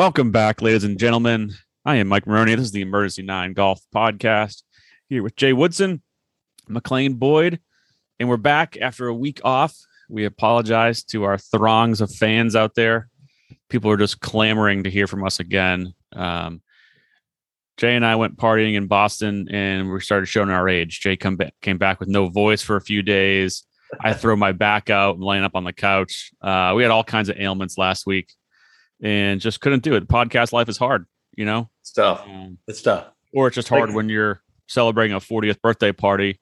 Welcome back, ladies and gentlemen. I am Mike Maroney. This is the Emergency Nine Golf Podcast here with Jay Woodson, McLean Boyd, and we're back after a week off. We apologize to our throngs of fans out there. People are just clamoring to hear from us again. Um, Jay and I went partying in Boston and we started showing our age. Jay come came back with no voice for a few days. I throw my back out and laying up on the couch. Uh, we had all kinds of ailments last week and just couldn't do it. Podcast life is hard, you know. It's tough. Um, It's tough. or it's just hard Like- when you're celebrating a 40th birthday party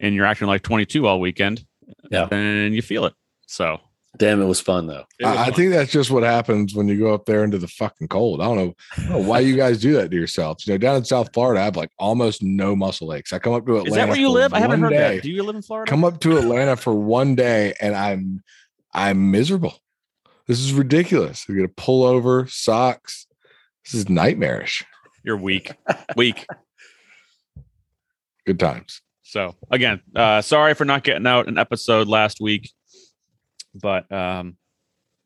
and you're acting like 22 all weekend. Yeah. and you feel it. So Damn, it was fun though. was I, I fun. think that's just what happens when you go up there into the fucking cold. I don't know, I don't know why you guys do that to yourselves. You know, down in South Florida, I have like almost no muscle aches. I come up to Atlanta. is that where you live? I haven't heard day, that. Do you live in Florida? Come up to Atlanta for one day, and I'm I'm miserable. This is ridiculous. You get a pullover, socks. This is nightmarish. You're weak, weak. Good times. So again, uh, sorry for not getting out an episode last week, but um,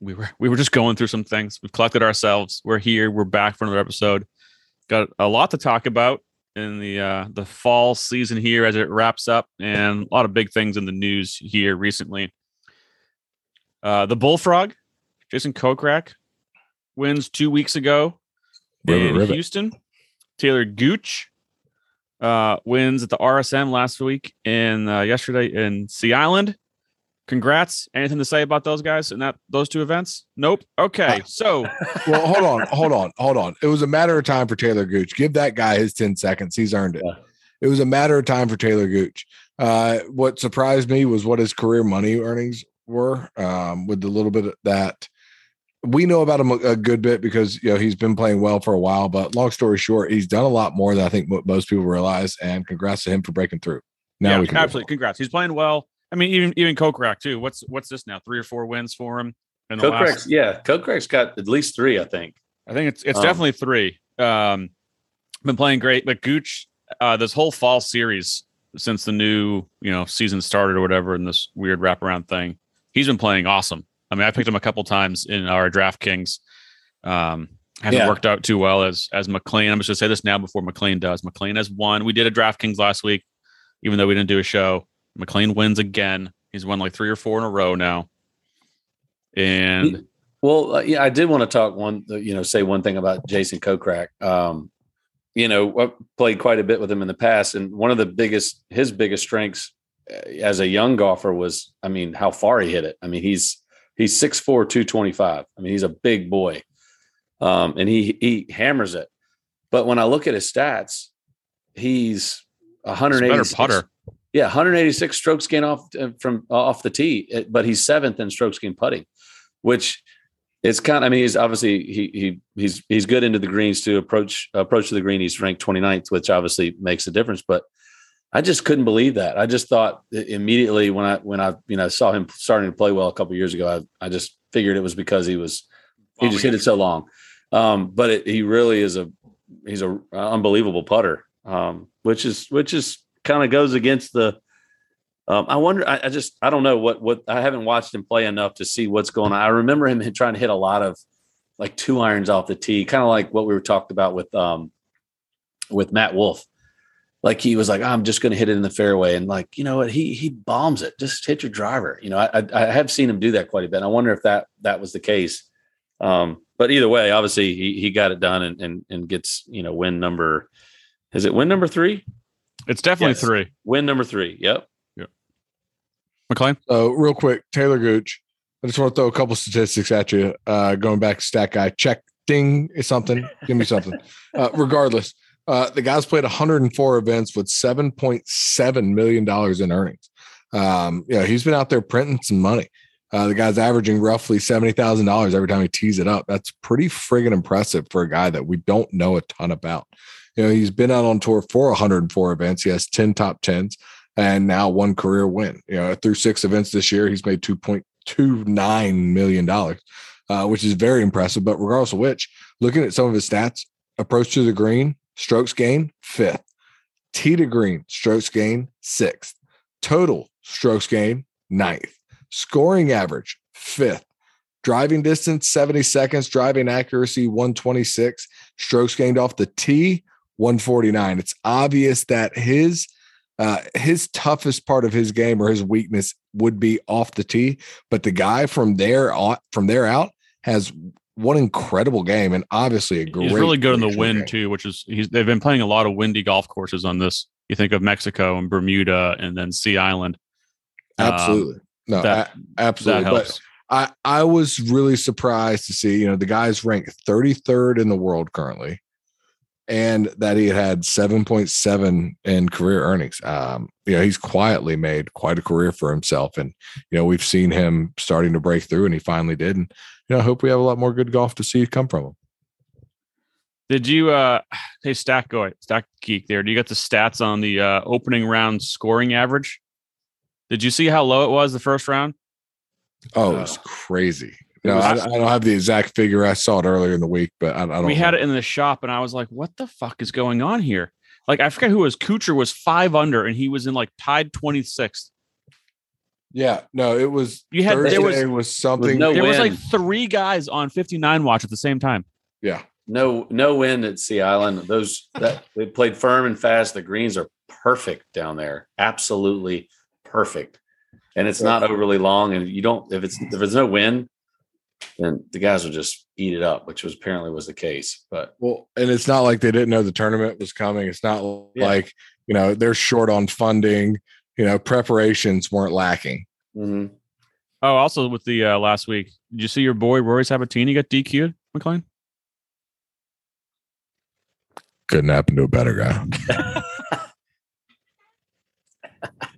we were we were just going through some things. We've collected ourselves. We're here. We're back for another episode. Got a lot to talk about in the uh, the fall season here as it wraps up, and a lot of big things in the news here recently. Uh, the bullfrog, Jason Kokrak, wins two weeks ago Rivet, in rivet. Houston. Taylor Gooch uh, wins at the RSM last week and uh, yesterday in Sea Island. Congrats. Anything to say about those guys and that those two events? Nope. Okay. So Well, hold on, hold on, hold on. It was a matter of time for Taylor Gooch. Give that guy his 10 seconds. He's earned it. Yeah. It was a matter of time for Taylor Gooch. Uh, what surprised me was what his career money earnings were, um, with the little bit of that we know about him a, a good bit because you know he's been playing well for a while. But long story short, he's done a lot more than I think mo- most people realize. And congrats to him for breaking through. Now yeah, we can absolutely. Congrats. He's playing well. I mean, even even Kokrak too. What's what's this now? Three or four wins for him. In the Kokrak's, last, yeah, Kokrak's got at least three, I think. I think it's it's Um, definitely three. Um, been playing great, but Gooch, uh, this whole fall series since the new you know season started or whatever, in this weird wraparound thing, he's been playing awesome. I mean, I picked him a couple times in our DraftKings. Um, hasn't Yeah. worked out too well as as McLean. I'm just gonna say this now before McLean does. McLean has won. We did a DraftKings last week, even though we didn't do a show. McLean wins again. He's won like three or four in a row now. And Well, uh, yeah, I did want to talk one, uh, you know, say one thing about Jason Kokrak. Um, you know, I played quite a bit with him in the past, and one of the biggest, his biggest strengths uh, as a young golfer was, I mean, how far he hit it. I mean, he's he's 6'4", 225. I mean, he's a big boy, um, and he he hammers it. But when I look at his stats, he's he's a 180 better putter. Yeah, 186 strokes gain off uh, from off the tee, uh, but he's seventh in strokes gain putting, which is kind. I mean, he's obviously he he he's he's good into the greens to approach approach to the green. He's ranked 29th, which obviously makes a difference. But I just couldn't believe that. I just thought immediately when I when I you know saw him starting to play well a couple years ago, I I just figured it was because he was he just hit it so long. Um, but it, he really is a he's a unbelievable putter, um, which is which is kind of goes against the. Um, I wonder. I, I just I don't know what what I haven't watched him play enough to see what's going on. I remember him trying to hit a lot of like two irons off the tee, kind of like what we were talked about with um with Matt Wolff. Like he was like, I'm just going to hit it in the fairway, and like you know what, he he bombs it. Just hit your driver. You know, I, I I have seen him do that quite a bit. And I wonder if that that was the case. Um, but either way, obviously he he got it done and and and gets you know win number. Is it win number three? It's definitely Yes. three. Win number three. Yep. McLean. So real quick, Taylor Gooch. I just want to throw a couple statistics at you. Uh, going back to stat guy, check ding is something. Give me something. Uh, regardless, uh, the guy's played 104 events with 7.7 million dollars in earnings. Um, you know, he's been out there printing some money. Uh, the guy's averaging roughly seventy thousand dollars every time he tees it up. That's pretty friggin' impressive for a guy that we don't know a ton about. You know, he's been out on tour for 104 events. He has 10 top tens and now one career win. You know, through six events this year, he's made 2.29 million dollars, uh, which is very impressive. But regardless of which, looking at some of his stats, approach to the green, strokes gain, fifth, T to green, strokes gain, sixth, total strokes gain, ninth, scoring average, fifth, driving distance 70 seconds, driving accuracy 126, strokes gained off the tee 149. It's obvious that his uh, his toughest part of his game or his weakness would be off the tee, but the guy from there on, from there out has one incredible game and obviously a great. He's really good in the wind game. too, which is he's they've been playing a lot of windy golf courses on this. You think of Mexico and Bermuda and then Sea Island. Um, Absolutely, no, that- a- absolutely. that But. I I was really surprised to see you know the guy's ranked 33rd in the world currently, and that he had had 7.7 in career earnings. Um, you know he's quietly made quite a career for himself, and you know we've seen him starting to break through, and he finally did. And you know I hope we have a lot more good golf to see come from him. Did you uh hey stack go stack geek there? Do you got the stats on the uh opening round scoring average? Did you see how low it was the first round? Oh, Oh. it's crazy. It No, was- I, I don't have the exact figure. I saw it earlier in the week, but I, I don't. We had it in the shop and I was like, what the fuck is going on here? Like I forget who it was Kuchar was five under and he was in like tied 26th. Yeah, no, it was. You had- Thursday there was- was, something. no There was like three guys on 59 watch at the same time. yeah, no no wind at Sea Island. Those that they played firm and fast. The greens are perfect down there. Absolutely perfect. And it's not overly long. And you don't if it's if there's no wind, then the guys will just eat it up, which was apparently was the case. But well, and it's not like they didn't know the tournament was coming. It's not Yeah. like you know they're short on funding. You know, preparations weren't lacking. mhm. Oh, also with the uh, last week, did you see your boy Rory Sabbatini got DQ'd, McLean? Couldn't happen to a better guy.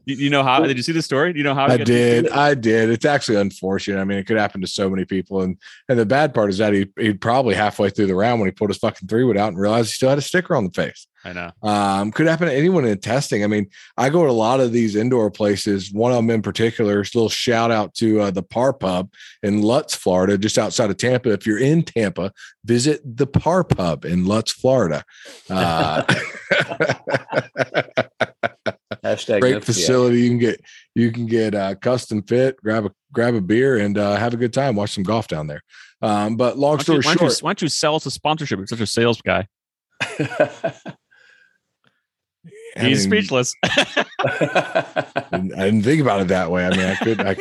You, you know how? Did you see the story? You know how? I did. I did. It's actually unfortunate. I mean, it could happen to so many people. And and the bad part is that he he probably halfway through the round when he pulled his fucking three wood out and realized he still had a sticker on the face. I know. Um, could happen to anyone in testing. I mean, I go to a lot of these indoor places. One of them in particular, a little shout out to uh, the Par Pub in Lutz, Florida, just outside of Tampa. If you're in Tampa, visit the Par Pub in Lutz, Florida. Uh, Hashtag great no facility. You can get you can get uh, custom fit, grab a grab a beer, and uh, have a good time. Watch some golf down there. Um, but long Why don't, you, story why, don't you, short, why don't you sell us a sponsorship? You're such a sales guy. I He's mean, speechless. I didn't I didn't think about it that way. I mean, I could, I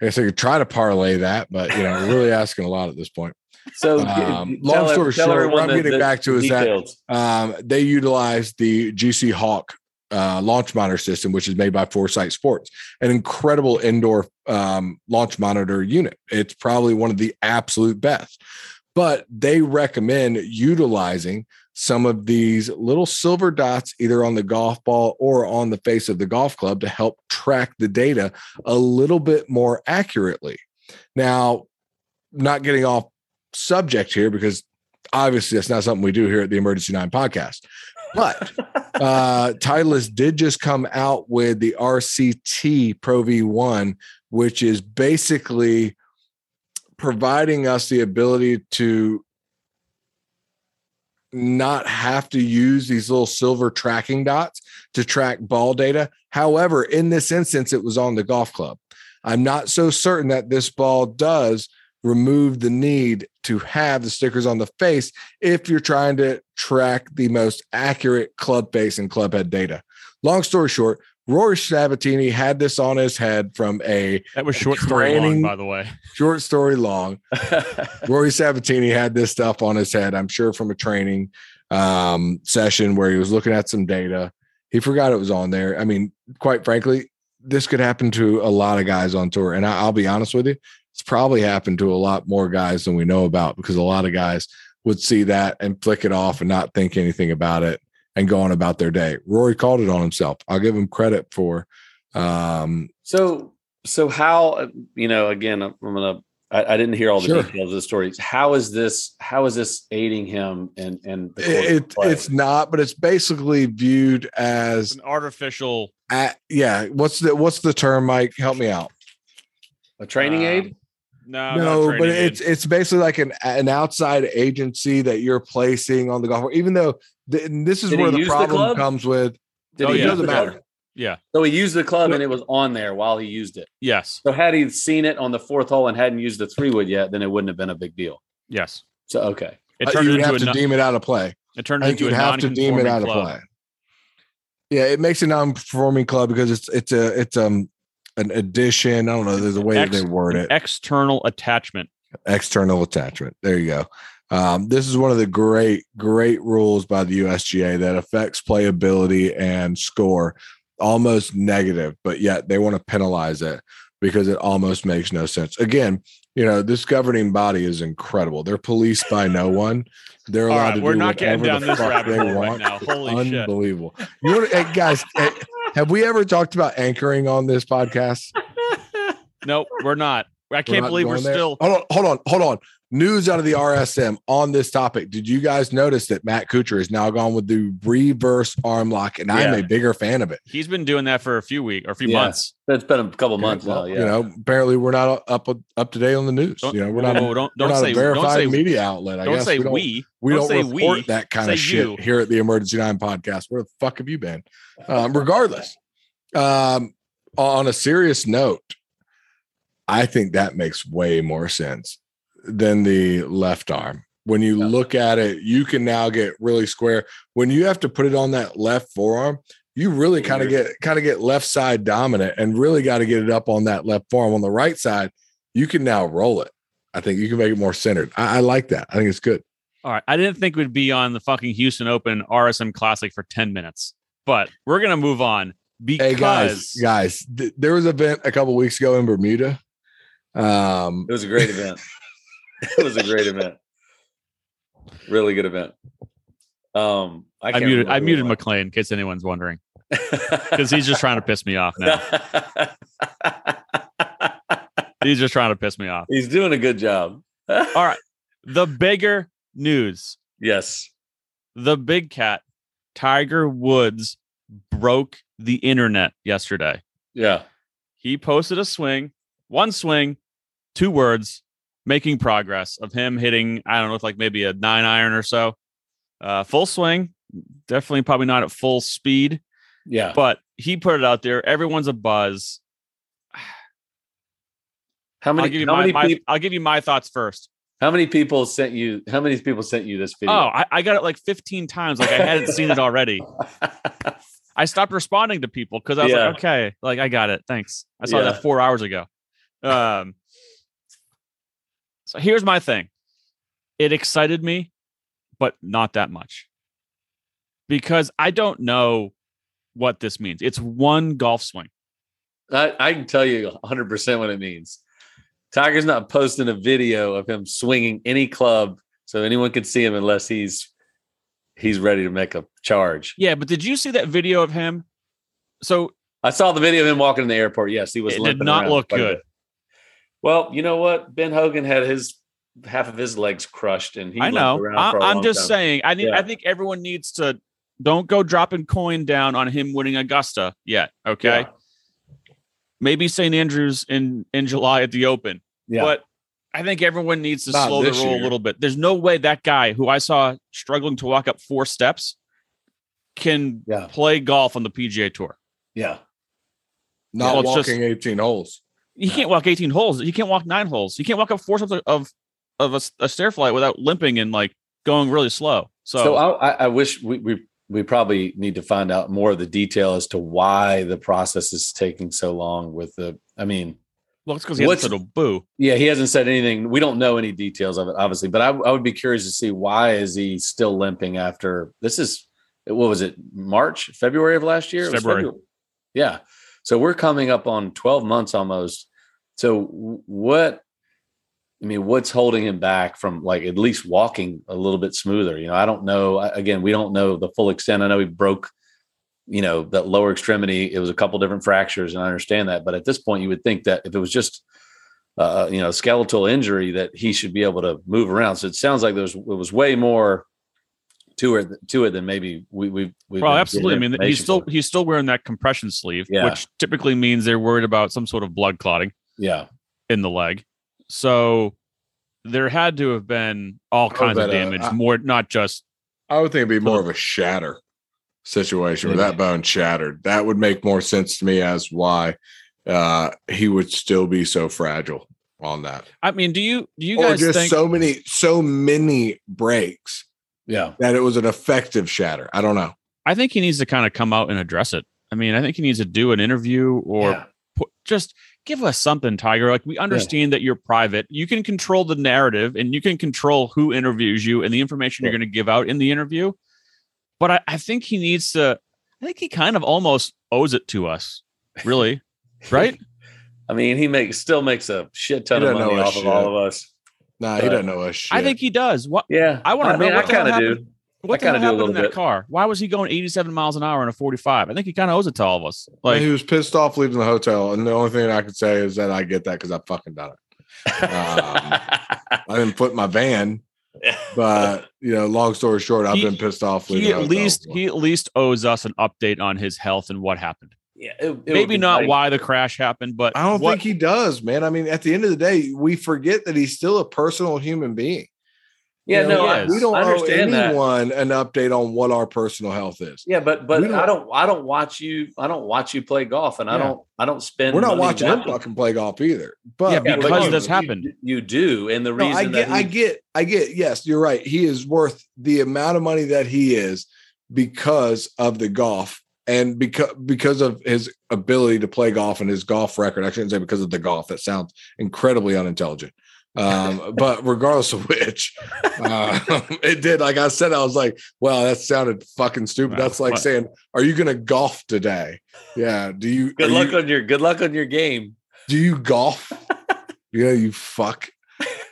guess I could try to parlay that, but you know, we're really asking a lot at this point. so Um, tell long story tell short, what I'm the- getting the back to is that- Um, they utilized the GC Hawk uh, launch monitor system, which is made by Foresight Sports, an incredible indoor um, launch monitor unit. It's probably one of the absolute best, but they recommend utilizing some of these little silver dots either on the golf ball or on the face of the golf club to help track the data a little bit more accurately. Now, not getting off subject here because obviously that's not something we do here at the Emergency Nine podcast. But uh Titleist did just come out with the RCT Pro V1, which is basically providing us the ability to not have to use these little silver tracking dots to track ball data. However, in this instance, it was on the golf club. I'm not so certain that this ball does remove the need to have the stickers on the face if you're trying to track the most accurate club face and club head data. Long story short, Rory Sabbatini had this on his head from a That was short story long, by the way. short story long. Rory Sabbatini had this stuff on his head, I'm sure from a training um, session where he was looking at some data. He forgot it was on there. I mean, quite frankly, this could happen to a lot of guys on tour. And I, I'll be honest with you, it's probably happened to a lot more guys than we know about because a lot of guys would see that and flick it off and not think anything about it and go on about their day. Rory called it on himself. I'll give him credit for um, So, so how you know? Again, I'm gonna. I, I didn't hear all the Sure. details of the story. How is this? How is this aiding him? And and it, it's not, but it's basically viewed as an artificial. at, yeah. What's the what's the term, Mike? Help me out. a training um, aid. No, no, but training aid. it's it's basically like an an outside agency that you're placing on the golf. course, Even though th- and this is Did where the use the problem comes with. Did oh, he yeah. use the matter. club? Yeah. So he used the club and it was on there while he used it. Yes. So had he seen it on the fourth hole and hadn't used the three wood yet, then it wouldn't have been a big deal. Yes. So okay. It Uh, turned you would into have a to non- deem it out of play. it turned into you'd a have to deem it non-conforming out of play. Yeah, it makes a non-performing club because it's it's a it's um an addition. I don't know. There's a way Ex- they word it. external attachment. External attachment. There you go. Um, this is one of the great great rules by the USGA that affects playability and score almost negative, but yet they want to penalize it because it almost makes no sense. Again, you know this governing body is incredible. They're policed by no one. They're allowed right, to we're do not getting whatever down the this fuck they hole right want. now. Holy shit. Unbelievable. You want to, hey, guys? eh, have we ever talked about anchoring on this podcast? Nope, we're not. I can't believe we're there? still. Hold on, hold on, hold on. News out of the RSM on this topic. Did you guys notice that Matt Kuchar has now gone with the reverse arm lock, and I'm a bigger fan of it. He's been doing that for a few weeks or a few Yeah. months. It's been a couple months well, now. Yeah. You know, apparently we're not up up to date on the news. Don't, you know, we're not. whoa, a, don't we're don't not say a don't verified say media outlet. I don't guess say we don't, we. we don't don't, say report we, that kind say of shit you. here at the Emergency Nine podcast. Where the fuck have you been? Um, regardless, um, on a serious note, I think that makes way more sense than the left arm. When you Yeah. look at it, you can now get really square. When you have to put it on that left forearm, you really kind of get kind of get left side dominant and really got to get it up on that left forearm. On the right side, you can now roll it. I think you can make it more centered. I, I like that. I think it's good. All right. I didn't think we'd be on the fucking Houston Open RSM Classic for 10 minutes, but we're going to move on because Hey guys, guys, th- there was an event a couple weeks ago in Bermuda. Um, It was a great event. It was a great event. Really good event. Um, I, I, muted, I muted McLean in case anyone's wondering because he's just trying to piss me off now. He's just trying to piss me off. He's doing a good job. All right. The bigger news Yes. the big cat, Tiger Woods, broke the internet yesterday. Yeah. He posted a swing, one swing, two words, making progress of him hitting, I don't know, like maybe a nine iron or so. Uh, full swing, definitely probably not at full speed, Yeah. but he put it out there. Everyone's a buzz. How I'll many? give you my, my peop- I'll give you my thoughts first. How many people sent you? How many people sent you this video? Oh, I, I got it like 15 times. Like I hadn't seen it already. I stopped responding to people because I was Yeah. like, okay, like I got it. Thanks. I saw Yeah. that four hours ago. Um, so here's my thing. It excited me, but not that much. Because I don't know what this means. It's one golf swing. I, I can tell you 100 percent what it means. Tiger's not posting a video of him swinging any club so anyone can see him unless he's he's ready to make a charge. Yeah, but did you see that video of him? So I saw the video of him walking in the airport. Yes, he was. It did not look good. Bit. Well, you know what? Ben Hogan had his half of his legs crushed, and he. I know. around I, for a I'm just time. saying. I need. I think everyone needs to don't go dropping coin down on him winning Augusta yet. Okay. Yeah. Maybe St. Andrews in in July at the Open. Yeah. But I think everyone needs to Not slow the this roll a little bit. There's no way that guy who I saw struggling to walk up four steps can Yeah. play golf on the PGA Tour. yeah. not Well, it's just- walking 18 holes. He can't walk 18 holes. He can't walk nine holes. He can't walk up four steps of of a, a stair flight without limping and like going really slow. So, So, I, I, wish we, we we probably need to find out more of the detail as to why the process is taking so long. With the, I mean, well, it's because he hasn't said a boo. yeah, he hasn't said anything. We don't know any details of it, obviously, but I, I would be curious to see why is he still limping after this is what was it March February of last year? Was February. Yeah, so we're coming up on twelve months almost. So what? I mean, what's holding him back from like at least walking a little bit smoother? You know, I don't know. Again, we don't know the full extent. I know he broke, you know, that lower extremity. It was a couple different fractures, and I understand that. But at this point, you would think that if it was just, uh, you know, skeletal injury, that he should be able to move around. So it sounds like there's it was way more to it two it than maybe we we we. Well, absolutely. I mean, he's still he's still wearing that compression sleeve, Yeah. which typically means they're worried about some sort of blood clotting yeah in the leg. So there had to have been all kinds of uh, damage, I- more not just I would think it'd be more of a shatter. situation where that bone shattered. That would make more sense to me as why uh, he would still be so fragile on that. I mean, do you do you or guys just think so many so many breaks Yeah. that it was an effective shatter. I don't know. I think he needs to kind of come out and address it. I mean, I think he needs to do an interview or Yeah. put, just give us something, Tiger. Like we understand that you're private. You can control the narrative and you can control who interviews you and the information you're going to give out in the interview. But I, I think he needs to. I think he kind of almost owes it to us, really, right? I mean, he makes still makes a shit ton of money off us of all of us. Nah, he doesn't know us shit. I think he does. What Yeah. I wanna know mean, I what the hell kind of do. happened. what kinda hell happened in that bit. car? Why was he going 87 miles an hour in a 45? I think he kind of owes it to all of us. Like, Like he was pissed off leaving the hotel, and the only thing I could say is that I get that because I fucking done it. Um, I didn't put my van, but you know, long story short, I've He- been pissed off. leaving he at least before. he at least owes us an update on his health and what happened. Yeah, it- it Maybe not nice. why the crash happened, but I don't what- think he does, man. I mean, at the end of the day, we forget that he's still a personal human being. Yeah, You know, no, he we don't I owe understand that. anyone an update on what our personal health is. Yeah, but but don't- I don't I don't watch you I don't watch you play golf, and I don't I don't spend. We're not money watching him watching- fucking play golf either. But Yeah, Yeah, because but this you- happened. You, you do, and the No, reason I get, that I get, I get. Yes, you're right. He is worth the amount of money that he is because of the golf and because because of his ability to play golf and his golf record. I shouldn't say because of the golf. That sounds incredibly unintelligent. Um, but regardless of which, uh, it did. Like I said, I was like, "Wow, that sounded fucking stupid." Wow. That's like What? saying, "Are you going to golf today?" Yeah. Do you? good luck you- on your good luck on your game. do you golf? yeah, you fuck.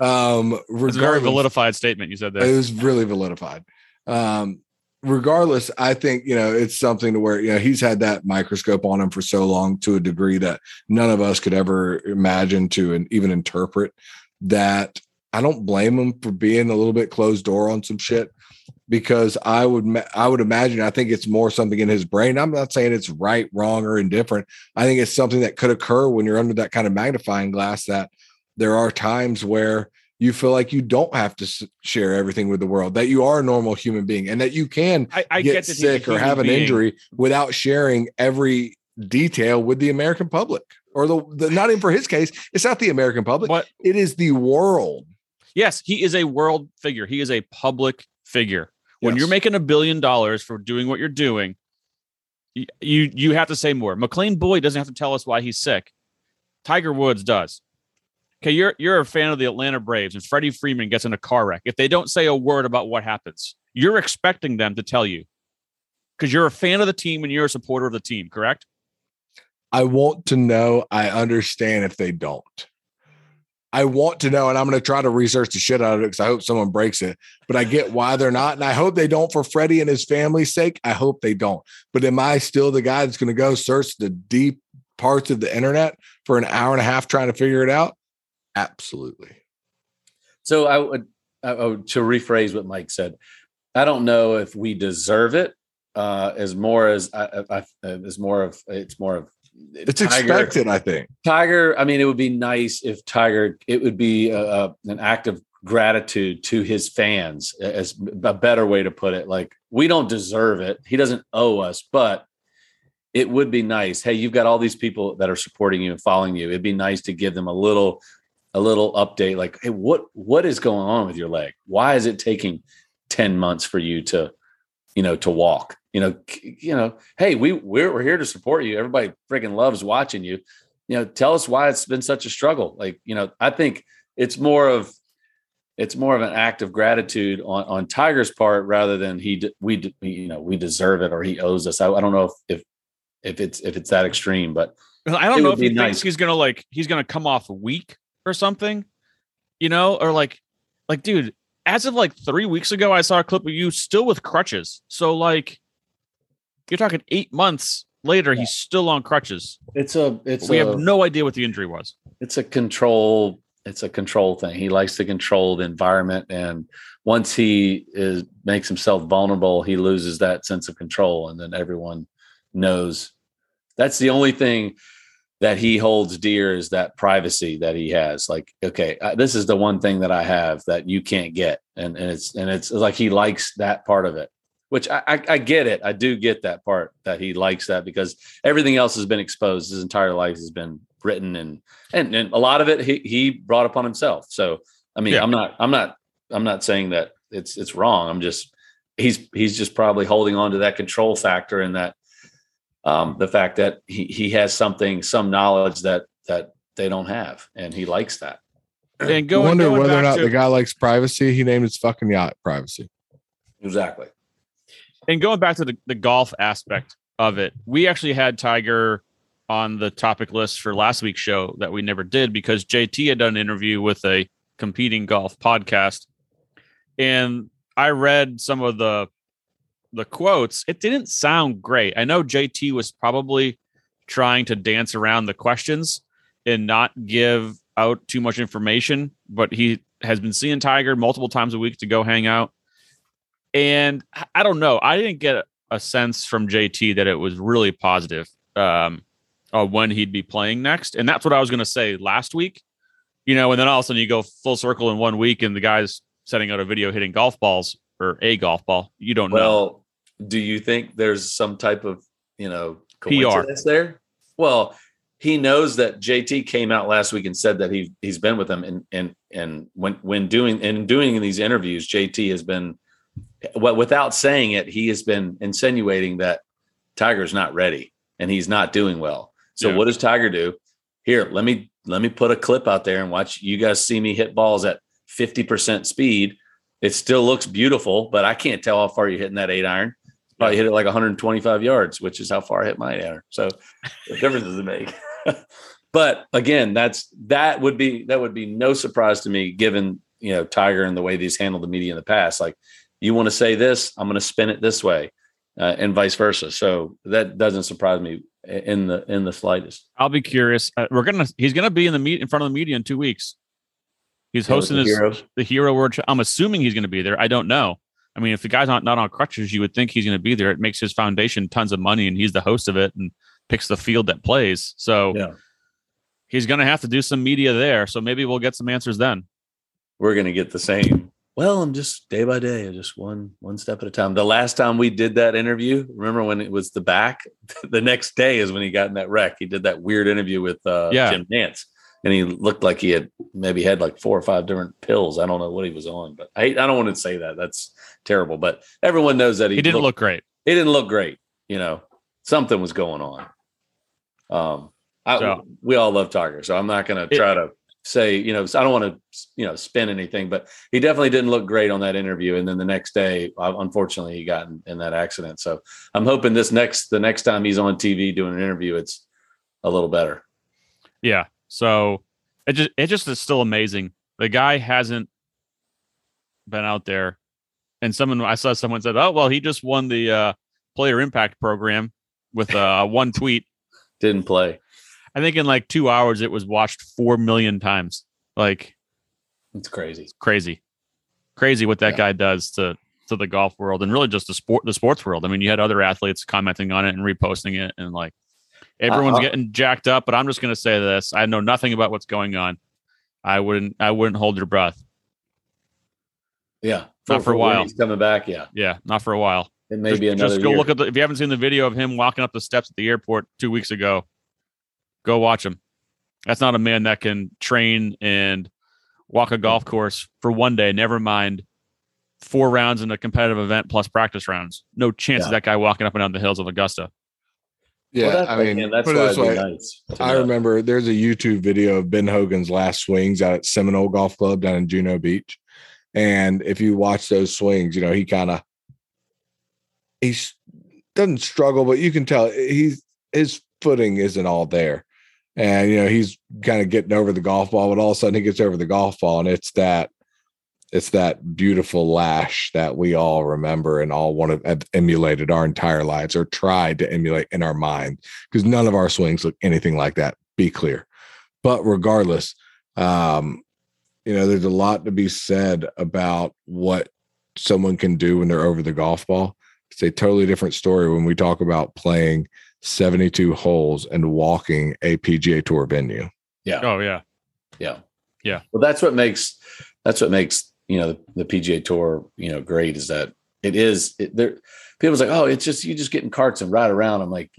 Um, It's a very regardless, validified statement you said that. it was really validified. Um, regardless, I think you know it's something to where you know he's had that microscope on him for so long to a degree that none of us could ever imagine to and even interpret. That I don't blame him for being a little bit closed door on some shit because I would I would imagine I think it's more something in his brain. I'm not saying it's right, wrong, or indifferent. I think it's something that could occur when you're under that kind of magnifying glass. That there are times where you feel like you don't have to share everything with the world, that you are a normal human being, and that you can I, I get, get that he's a sick or have an being. injury without sharing every detail with the American public. Or the, the not even for his case, it's not the American public. But It is the world. yes, he is a world figure. He is a public figure. When Yes. you're making a billion dollars for doing what you're doing, you you have to say more. McLean Boyd doesn't have to tell us why he's sick. Tiger Woods does. Okay, you're you're a fan of the Atlanta Braves, and Freddie Freeman gets in a car wreck. If they don't say a word about what happens, you're expecting them to tell you because you're a fan of the team and you're a supporter of the team, correct? I want to know. I understand if they don't. I want to know, and I'm going to try to research the shit out of it because I hope someone breaks it. But I get why they're not, and I hope they don't for Freddie and his family's sake. I hope they don't. But am I still the guy that's going to go search the deep parts of the internet for an hour and a half trying to figure it out? Absolutely. So I would, I would to rephrase what Mike said. I don't know if we deserve it. Uh, as more as I, I, I as more of it's more of It's Tiger- expected, I think. Tiger. I mean, it would be nice if Tiger. It would be a, a, an act of gratitude to his fans, as a better way to put it. Like we don't deserve it. He doesn't owe us, but it would be nice. Hey, you've got all these people that are supporting you and following you. It'd be nice to give them a little, a little update. Like, hey, what what is going on with your leg? Why is it taking ten months for you to, you know, to walk? You know, you know. Hey, we we're, we're here to support you. Everybody freaking loves watching you. You know, tell us why it's been such a struggle. Like, you know, I think it's more of it's more of an act of gratitude on on Tiger's part rather than he we you know we deserve it or he owes us. I, I don't know if if if it's if it's that extreme, but I don't know if he be thinks he's gonna like he's gonna come off weak or something, you know, or like like dude, as of like three weeks ago, I saw a clip of you still with crutches. So like you're talking eight months later, he's still on crutches. it's a it's we a, have no idea what the injury was. it's a control it's a control thing. He likes to control the environment and once he is makes himself vulnerable, he loses that sense of control and then everyone knows that's the only thing that he holds dear is that privacy that he has like okay uh, this is the one thing that i have that you can't get and, and it's and it's like he likes that part of it which I, I, I get it. I do get that part that he likes that because everything else has been exposed. His entire life has been written and and, and a lot of it he, he brought upon himself. So I mean, Yeah. I'm not I'm not I'm not saying that it's it's wrong. I'm just he's he's just probably holding on to that control factor and that um the fact that he he has something some knowledge that that they don't have and he likes that. And I wonder going whether or not to, the guy likes privacy. He named his fucking yacht privacy. Exactly. and going back to the, the golf aspect of it, we actually had Tiger on the topic list for last week's show that we never did because JT had done an interview with a competing golf podcast. And I read some of the the quotes. It didn't sound great. I know JT was probably trying to dance around the questions and not give out too much information, but he has been seeing Tiger multiple times a week to go hang out. And I- don't know. I didn't get a sense from JT that it was really positive um, uh, when he'd be playing next. And that's what I was going to say last week. You know, and then all of a sudden you go full circle in one week and the guy's setting out a video hitting golf balls or a golf ball. You don't know. Do you think there's some type of you know PR. there? Well, he knows that JT came out last week and said that he he's been with them and and and when when doing in doing these interviews, JT has been well without saying it, he has been insinuating that Tiger's not ready and he's not doing well. So Yeah. what does Tiger do? Here, let me let me put a clip out there and watch you guys see me hit balls at 50% speed. It still looks beautiful, but I can't tell how far you're hitting that eight iron. Probably hit it like 125 yards, which is how far I hit my iron. So what difference does it make? but again, that's that would be that would be no surprise to me given you know Tiger and the way he's handled the media in the past. Like you want to say this, I'm going to spin it this way, uh, and vice versa. So that doesn't surprise me in the in the slightest. I'll be curious. Uh, we're gonna he's gonna be in the meet in front of the media in two weeks. He's Yeah, hosting the his the Hero World. Ch- I'm assuming he's going to be there. I don't know. I mean, if the guy's not not on crutches, you would think he's going to be there. It makes his foundation tons of money, and he's the host of it and picks the field that plays. So Yeah. he's going to have to do some media there. So maybe we'll get some answers then. we're going to get the same. Well, I'm just day by day, just one one step at a time. The last time we did that interview, remember when it was the back? the next day is when he got in that wreck. He did that weird interview with uh, Yeah. Jim Nantz, and he looked like he had maybe had like four or five different pills. I don't know what he was on, but I I don't want to say that. That's terrible. But everyone knows that he, He didn't looked- look great. He didn't look great. You know, something was going on. Um, I, So- we all love Tiger, so I'm not going to It- try to say, you know, I don't want to, you know, spin anything, but he definitely didn't look great on that interview. And then the next day, uh, unfortunately, he got in, in that accident. So I'm hoping this next, the next time he's on TV doing an interview, it's a little better. Yeah. So it just it just is still amazing. The guy hasn't been out there, and someone I saw someone said, "Oh well, he just won the uh, player impact program with uh, one tweet." Didn't play. I think in like two hours it was watched four million times. Like It's crazy. crazy, crazy what that Yeah. guy does to to the golf world and really just the sport the sports world. I mean, you had other athletes commenting on it and reposting it, and like everyone's Uh, uh, getting jacked up. But I'm just gonna say this: I know nothing about what's going on. I wouldn't I wouldn't hold your breath. Yeah. Not for a while. He's coming back. Yeah. Yeah, not for a while. It may just, be another just go year. look at the if you haven't seen the video of him walking up the steps at the airport two weeks ago, go watch him. That's not a man that can train and walk a golf course for one day, never mind four rounds in a competitive event plus practice rounds. No chance Yeah. of that guy walking up and down the hills of Augusta. Yeah, Well, that's- I mean, that's put it this way. nice. I know. remember there's a YouTube video of Ben Hogan's last swings out at Seminole Golf Club down in Juno Beach. And if you watch those swings, you know, he kind of he doesn't struggle, but you can tell he's his footing isn't all there. And you know, he's kind of getting over the golf ball, but all of a sudden he gets over the golf ball, and it's that it's that beautiful lash that we all remember and all want to have emulated our entire lives or tried to emulate in our mind because none of our swings look anything like that. Be clear. But regardless, um, you know, there's a lot to be said about what someone can do when they're over the golf ball. It's a totally different story when we talk about playing 72 holes and walking a PGA Tour venue. Yeah. Oh yeah. Yeah. Yeah. Well, that's what makes that's what makes you know the, the PGA Tour you know great is that it is. It, there, people's like, oh, it's just you just get in carts and ride around. I'm like,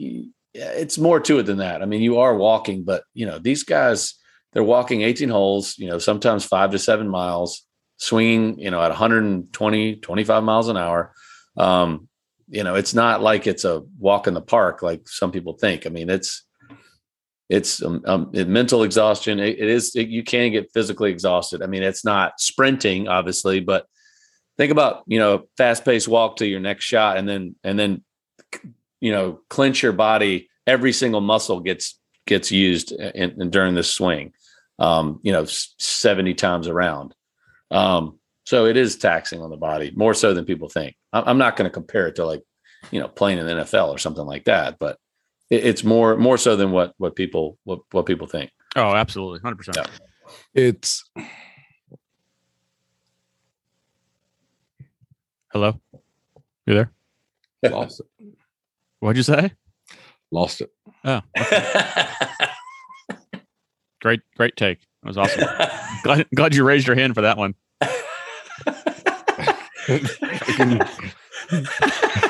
it's more to it than that. I mean, you are walking, but you know, these guys they're walking 18 holes. You know, sometimes five to seven miles, swinging. You know, at 120, 25 miles an hour. Um, you know, it's not like it's a walk in the park like some people think. I mean, it's it's um, um, mental exhaustion. it, it is it, you can get physically exhausted. I mean, it's not sprinting, obviously, but think about you know fast paced walk to your next shot, and then and then you know clench your body. Every single muscle gets gets used in, in during this swing. Um, you know, seventy times around. Um, so it is taxing on the body more so than people think. I'm not going to compare it to like you know playing in the NFL or something like that, but it's more more so than what what people what what people think. Oh, absolutely, hundred percent. It's hello. You there? Lost it. What'd you say? Lost it. Oh, okay. great, great take. That was awesome. glad, glad you raised your hand for that one.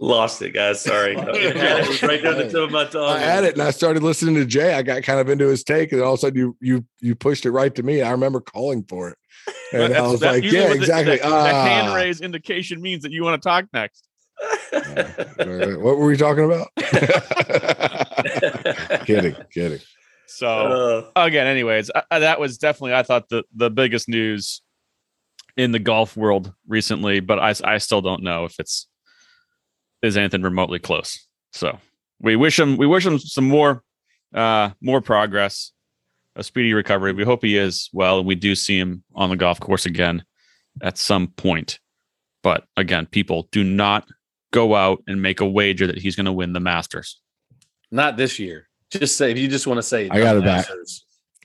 Lost it, guys. Sorry. right down the tip of my tongue. I had it and I started listening to Jay. I got kind of into his take, and all of a sudden you you you pushed it right to me. I remember calling for it. And I was like, yeah, exactly. The, that, ah. hand raise indication means that you want to talk next. what were we talking about? kidding, kidding. So uh, again, anyways, I, that was definitely I thought the the biggest news in the golf world recently, but I I still don't know if it's is anything remotely close. So we wish him we wish him some more uh more progress, a speedy recovery. We hope he is well, and we do see him on the golf course again at some point. But again, people do not go out and make a wager that he's going to win the Masters. Not this year. Just say if you just want to say I got it back.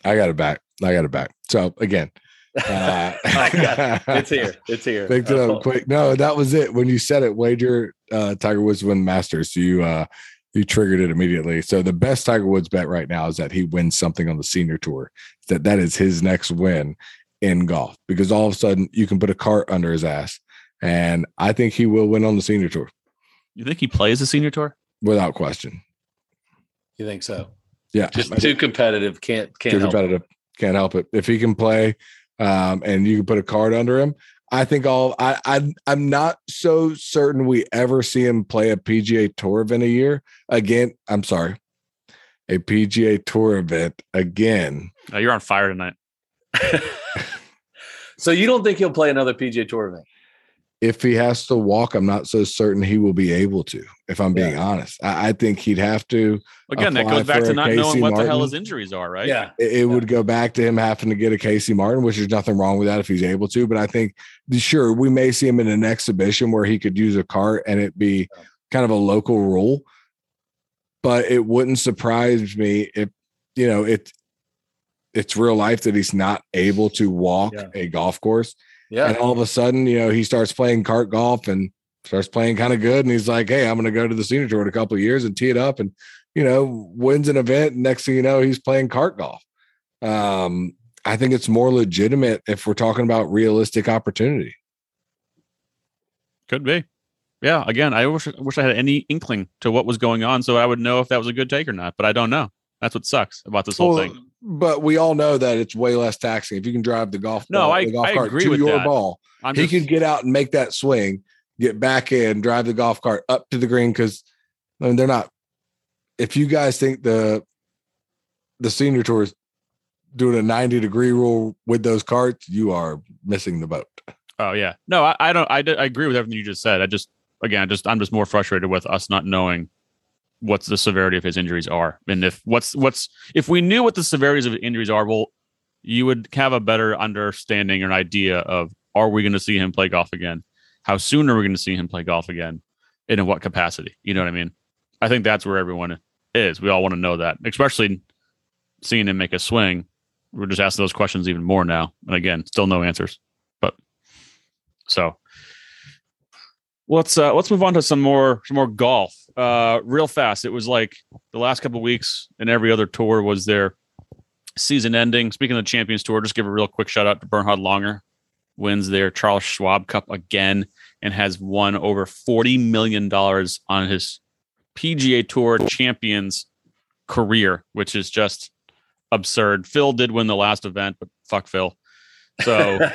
I got it back. I got it back. So again, uh, it's here. It's here. Picked it up quick. No, that was it. When you said it, wager uh, Tiger Woods win Masters. You uh, you triggered it immediately. So the best Tiger Woods bet right now is that he wins something on the senior tour. That that is his next win in golf because all of a sudden you can put a cart under his ass, and I think he will win on the senior tour. You think he plays the senior tour without question? You think so? Yeah, just too competitive. Can't can't too competitive. It. Can't help it. If he can play, um, and you can put a card under him, I think all I, I I'm not so certain we ever see him play a PGA Tour event a year again. I'm sorry, a PGA Tour event again. Oh, you're on fire tonight. so you don't think he'll play another PGA Tour event? If he has to walk, I'm not so certain he will be able to. If I'm being yeah. honest, I, I, think he'd have to. Again, that goes back to not Casey knowing what Martin. the hell his injuries are, right? Yeah, it, it yeah. would go back to him having to get a Casey Martin, which there's nothing wrong with that if he's able to. But I think, sure, we may see him in an exhibition where he could use a cart and it be kind of a local rule. But it wouldn't surprise me if you know it. It's real life that he's not able to walk yeah. a golf course yeah. And all of a sudden, you know, he starts playing cart golf and starts playing kind of good. And he's like, Hey, I'm going to go to the senior tour in a couple of years and tee it up and, you know, wins an event. Next thing you know, he's playing cart golf. Um, I think it's more legitimate if we're talking about realistic opportunity. Could be. Yeah. Again, I wish, wish I had any inkling to what was going on so I would know if that was a good take or not, but I don't know. That's what sucks about this whole thing but we all know that it's way less taxing if you can drive the golf no, ball, I, the golf I cart agree to with your that. ball. I'm he just, could get out and make that swing, get back in, drive the golf cart up to the green because I mean they're not. If you guys think the the senior tour is doing a 90 degree rule with those carts, you are missing the boat. Oh yeah, no, I, I don't. I, I agree with everything you just said. I just again, just I'm just more frustrated with us not knowing what's the severity of his injuries are, and if what's what's if we knew what the severities of injuries are, well, you would have a better understanding or an idea of are we going to see him play golf again? How soon are we going to see him play golf again? And in what capacity? You know what I mean? I think that's where everyone is. We all want to know that, especially seeing him make a swing. We're just asking those questions even more now. And again, still no answers. But so let's uh let's move on to some more some more golf uh real fast it was like the last couple weeks and every other tour was their season ending speaking of the champions tour just give a real quick shout out to bernhard langer wins their Charles Schwab Cup again and has won over $40 million on his PGA Tour champions career, which is just absurd. Phil did win the last event, but fuck Phil. So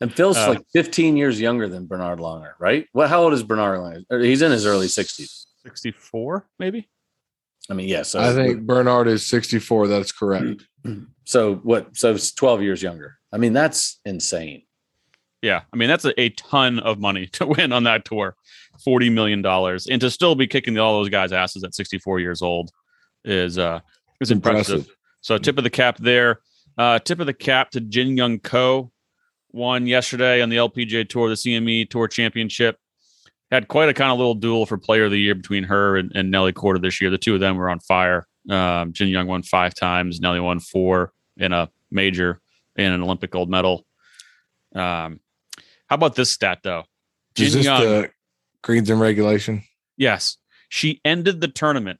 and Phil's Uh, like 15 years younger than Bernhard Langer, right? Well, how old is Bernhard Langer? He's in his early 60s. 64, maybe? I mean, yeah. So I think Bernhard is 64. That's correct. so. What? So it's 12 years younger. I mean, that's insane. Yeah. I mean, that's a, a ton of money to win on that tour. $40 million. And to still be kicking all those guys' asses at 64 years old is uh is impressive. Impressive. So tip of the cap there. Uh, tip of the cap to Jin Young Ko. Won yesterday on the LPGA Tour, the CME Tour Championship. Had quite a kind of little duel for Player of the Year between her and, and Nelly Korda this year. The two of them were on fire. Um, Jin Young won five times. Nelly won four in a major and an Olympic gold medal. Um, how about this stat though? Is Jin this Young, the greens and regulation? yes, she ended the tournament.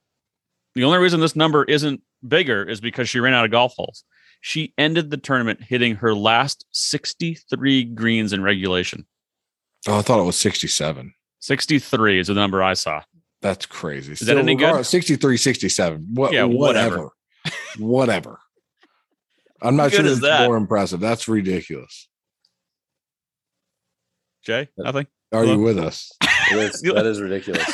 The only reason this number isn't bigger is because she ran out of golf holes. She ended the tournament hitting her last 63 greens in regulation. Oh, I thought it was 67. 63 is the number I saw. That's crazy. that any good? 63, 67. What, Yeah, whatever. whatever. I'm not How sure good that's that? more impressive. That's ridiculous. Jay, uh, nothing. Are Hello? you with us? It is- that is ridiculous.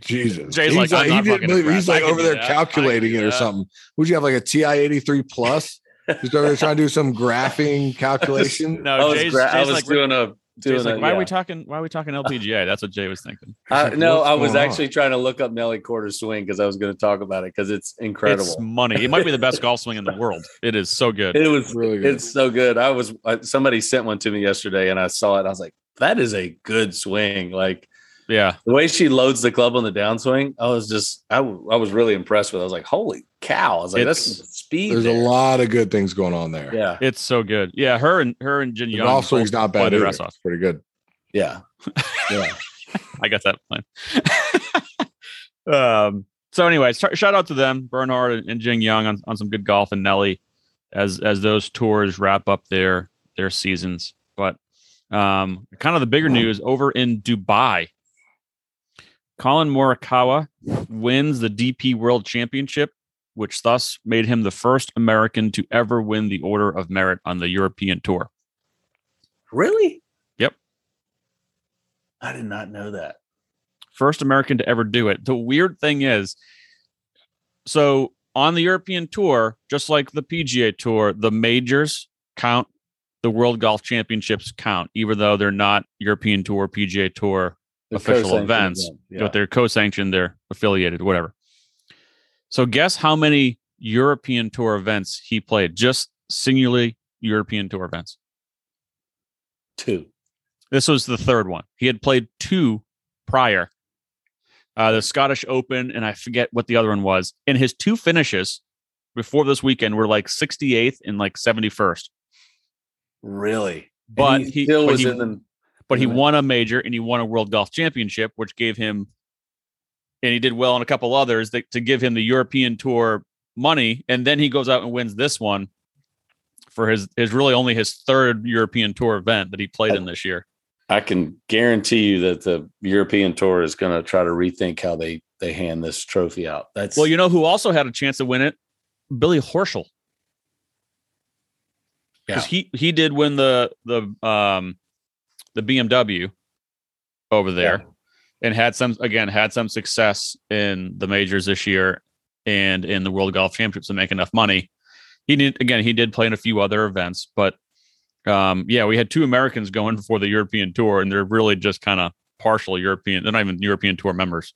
Jesus. Jay's He's like, I'm he not didn't fucking believe- he's like over there that. Calculating it or that. something. Would you have like a TI 83 plus? Just over there trying to do some graphing calculation. No, I was, Jay's, gra- I Jay's was like, doing a doing Jay's like, a- why are we talking? Why are we talking LPGA? That's what Jay was thinking. I, Like, no, I was going on? actually trying to look up Nelly Korda's swing because I was going to talk about it because it's incredible. It's money. It might be the best golf swing in the world. It is so good. it was Really good. It's so good. I was I, somebody sent one to me yesterday and I saw it. And I was like, that is a good swing. Like Yeah. the way she loads the club on the downswing, I was just I, w- I was really impressed with. it. I was like, holy cow! I was like, that's It's- some speed. There's a lot of good things going on there. Yeah, It's so good. Yeah, her and her and Jin The Young. golf swing's not bad their either. off. It's pretty good. yeah, yeah. I got that plan. um. So, anyways, sh- shout out to them, Bernhard and, and Jin Young, on, on some good golf, and Nelly, as as those tours wrap up their their seasons. But um, kind of the bigger news over in Dubai. Collin Morikawa wins the DP World Championship, which thus made him the first American to ever win the Order of Merit on the European Tour. Really? Yep. I did not know that. first American to ever do it. The weird thing is, so on the European tour, just like the PGA tour, the majors count, the World Golf Championships count, even though they're not European tour, PGA tour, Official events, event, Yeah. but they're co-sanctioned, they're affiliated, whatever. So guess how many European tour events he played? Just singularly European tour events. Two. This was the third one. He had played two prior. Uh, the Scottish Open, and I forget what the other one was. And his two finishes before this weekend were like 68th and like 71st. Really? And But he- still but was he- in the But he won a major and he won a World Golf Championship, which gave him, and he did well in a couple others that, to give him the European Tour money. And then he goes out and wins this one for his his really only his third European Tour event that he played in this year. I can guarantee you that the European Tour is going to try to rethink how they they hand this trophy out. That's Well, you know who also had a chance to win it? Billy Horschel. Because he he did win the the um the BMW over there and had some again had some success in the majors this year and in the World Golf Championships to make enough money. He did again, he did play in a few other events, but um yeah, we had two Americans going for the European tour and they're really just kind of partial European, they're not even European tour members.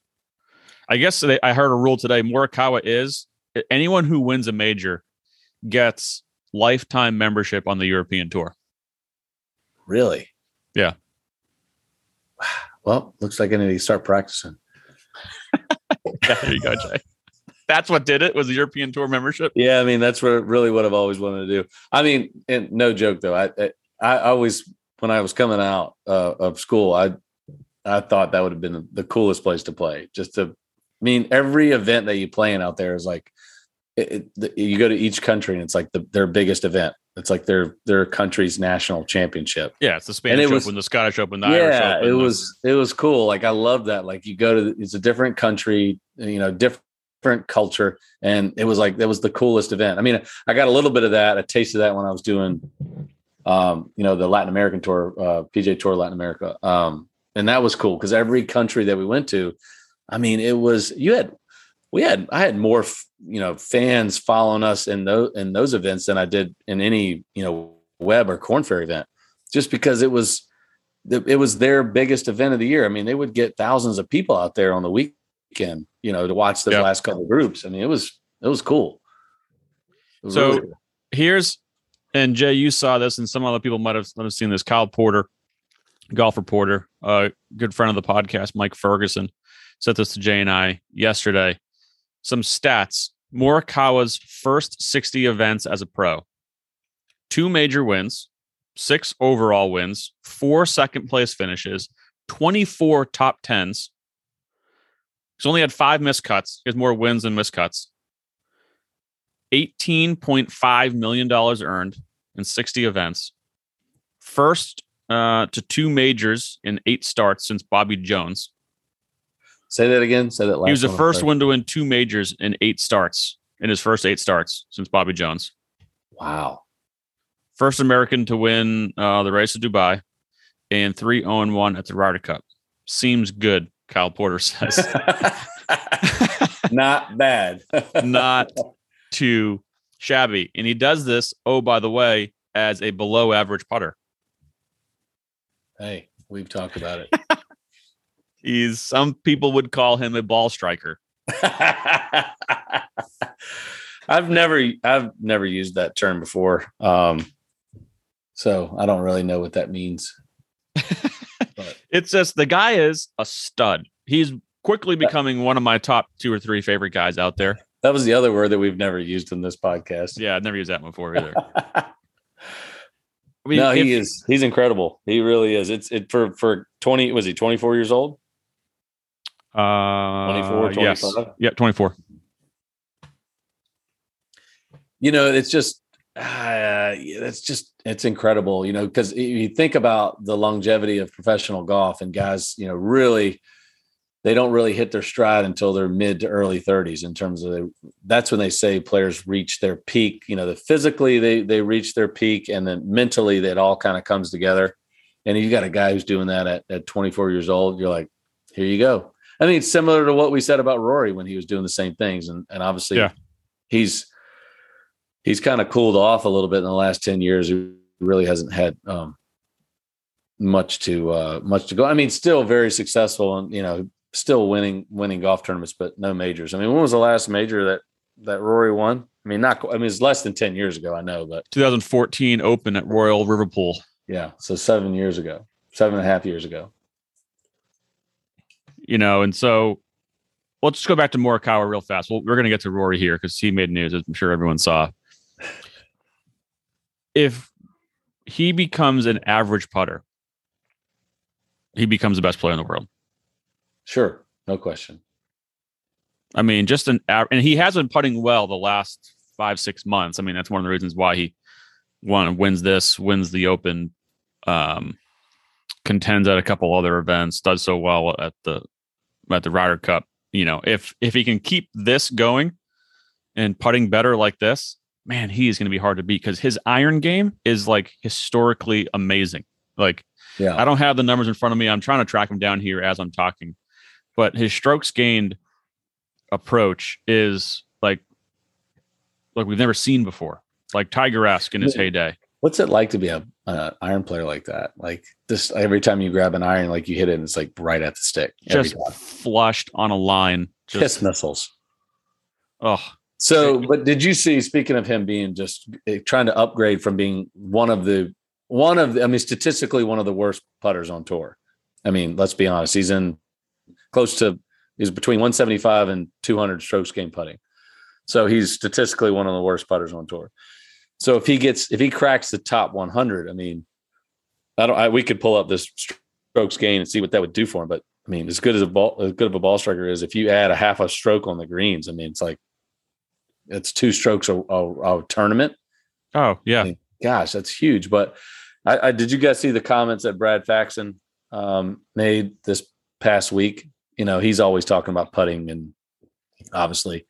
I guess they, I heard a rule today. Morikawa is anyone who wins a major gets lifetime membership on the European tour. really. Yeah. Well, looks like I need to start practicing. there you go, Jay. That's what did it was the European tour membership. Yeah, I mean that's what really what I've always wanted to do. I mean, and no joke though. I I, I always when I was coming out uh, of school, I I thought that would have been the coolest place to play. Just to, I mean, every event that you play in out there is like, it, it, you go to each country and it's like the, their biggest event. It's like their their country's national championship. Yeah, it's the Spanish it was- Open, the Scottish Open, the Irish yeah, Open. it was it was cool. Like I love that. Like you go to it's a different country, you know, different culture, and it was like that was the coolest event. I mean, I got a little bit of that, a taste of that when I was doing, um, you know, the Latin American tour, uh, PGA Tour Latin America, um, and that was cool because every country that we went to, I mean, it was you had we had I had more you know fans following us in those in those events than I did in any you know web or Korn Ferry event, just because it was it was their biggest event of the year. I mean, they would get thousands of people out there on the weekend, you know, to watch the Yeah. last couple of groups. I mean, it was it was cool. It was So- really cool. here's and Jay, you saw this, and some other people might have, might have seen this. Kyle Porter, golf reporter, a good friend of the podcast, Mike Ferguson, sent this to Jay and I yesterday. Some stats: Morikawa's first 60 events as a pro, two major wins, six overall wins, four second place finishes, 24 top tens. He's only had five miscuts. He has more wins than miscuts. $18.5 million earned in 60 events. First uh, to two majors in eight starts since Bobby Jones. Say that again. Say that last. he was the one. first one to win two majors in eight starts in his first eight starts since Bobby Jones. Wow. First American to win uh, the race of Dubai and 3 0 1 at the Ryder Cup. Seems good, Kyle Porter says. Not bad. Not too shabby. And he does this, oh, by the way, as a below average putter. hey, we've talked about it. He's some people would call him a ball striker. I've never I've never used that term before. Um so I don't really know what that means. But It's just the guy is a stud. He's quickly becoming one of my top two or three favorite guys out there. that was the other word that we've never used in this podcast. Yeah, I've never used that one before either. I mean, no, he if- is he's incredible. He really is. It's it for for 20 was he 24 years old? Uh, 24, yes. 25? Yeah, 24. you know it's just uh, it's just it's incredible you know because you think about the longevity of professional golf and guys you know really they don't really hit their stride until they're mid to early 30s in terms of the, that's when they say players reach their peak you know the physically they they reach their peak and then mentally that all kind of comes together and you got a guy who's doing that at, at 24 years old you're like here you go i mean it's similar to what we said about rory when he was doing the same things and and obviously Yeah. he's he's kind of cooled off a little bit in the last 10 years. He really hasn't had um, much to uh, much to go. I mean, still very successful and you know, still winning winning golf tournaments, but no majors. I mean, when was the last major that that Rory won? I mean, not. I mean, it's less than 10 years ago. I know, but 2014 Open at Royal Liverpool. yeah, so seven years ago, seven and a half years ago. You know, and so let's just go back to Morikawa real fast. Well, we're going to get to Rory here because he made news, as I'm sure everyone saw. If he becomes an average putter, he becomes the best player in the world. Sure, no question. I mean, just an av- and he has been putting well the last five six months. I mean, that's one of the reasons why he won wins this, wins the Open, um, contends at a couple other events, does so well at the at the Ryder Cup. You know, if if he can keep this going and putting better like this, man, he is going to be hard to beat because his iron game is like historically amazing. Like Yeah, I don't have the numbers in front of me. I'm trying to track him down here as I'm talking. But his strokes gained approach is like like we've never seen before. Like Tiger-esque in his heyday. What's it like to be a, a iron player like that? Like just every time you grab an iron, like you hit it, and it's like right at the stick. Just flushed on a line. Just missiles. oh So, but did you see? Speaking of him being just eh, trying to upgrade from being one of the one of the, I mean, statistically one of the worst putters on tour. I mean, let's be honest. He's in close to he's between 175 and 200 strokes game putting. So he's statistically one of the worst putters on tour. So if he gets if he cracks the top 100, I mean, I don't. I, we could pull up this strokes gain and see what that would do for him. But I mean, as good as a ball, as good of a ball striker is, if you add a half a stroke on the greens, I mean, it's like it's two strokes a, a, a tournament. oh yeah. gosh, that's huge. But I, I did you guys see the comments that Brad Faxon um, made this past week? You know, he's always talking about putting and obviously,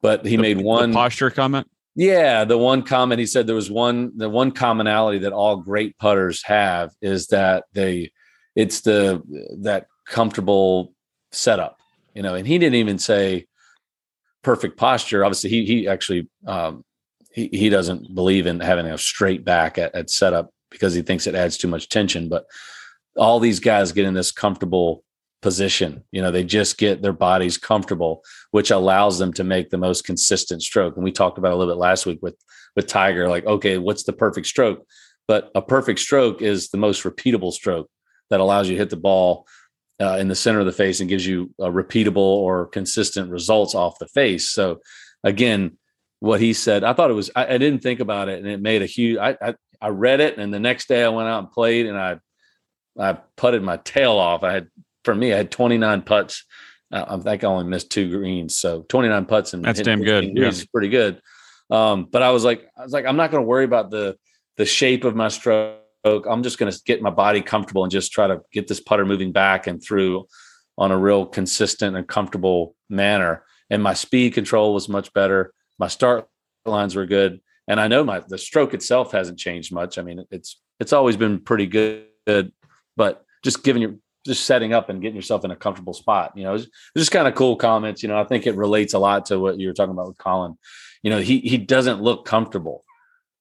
but he The- made one posture comment. Yeah, the one comment he said there was one the one commonality that all great putters have is that they it's the that comfortable setup, you know, and he didn't even say perfect posture. Obviously, he he actually um he, he doesn't believe in having a straight back at, at setup because he thinks it adds too much tension. But all these guys get in this comfortable position. You know, they just get their bodies comfortable which allows them to make the most consistent stroke. And we talked about a little bit last week with with Tiger, like, okay, what's the perfect stroke? But a perfect stroke is the most repeatable stroke that allows you to hit the ball uh, in the center of the face and gives you a repeatable or consistent results off the face. So again, what he said, I thought it was, I, I didn't think about it and it made a huge, I, I, I read it. And the next day I went out and played and I, I putted my tail off. I had, for me, I had 29 putts uh, I think I only missed two greens, so 29 putts and That's damn good, yeah. is pretty good. Um, but I was like, I was like, I'm not going to worry about the the shape of my stroke. I'm just going to get my body comfortable and just try to get this putter moving back and through on a real consistent and comfortable manner. And my speed control was much better. My start lines were good, and I know my the stroke itself hasn't changed much. I mean, it's it's always been pretty good, but just giving you just setting up and getting yourself in a comfortable spot. You know, it's, it's just kind of cool comments. You know, I think it relates a lot to what you were talking about with Collin. You know, he he doesn't look comfortable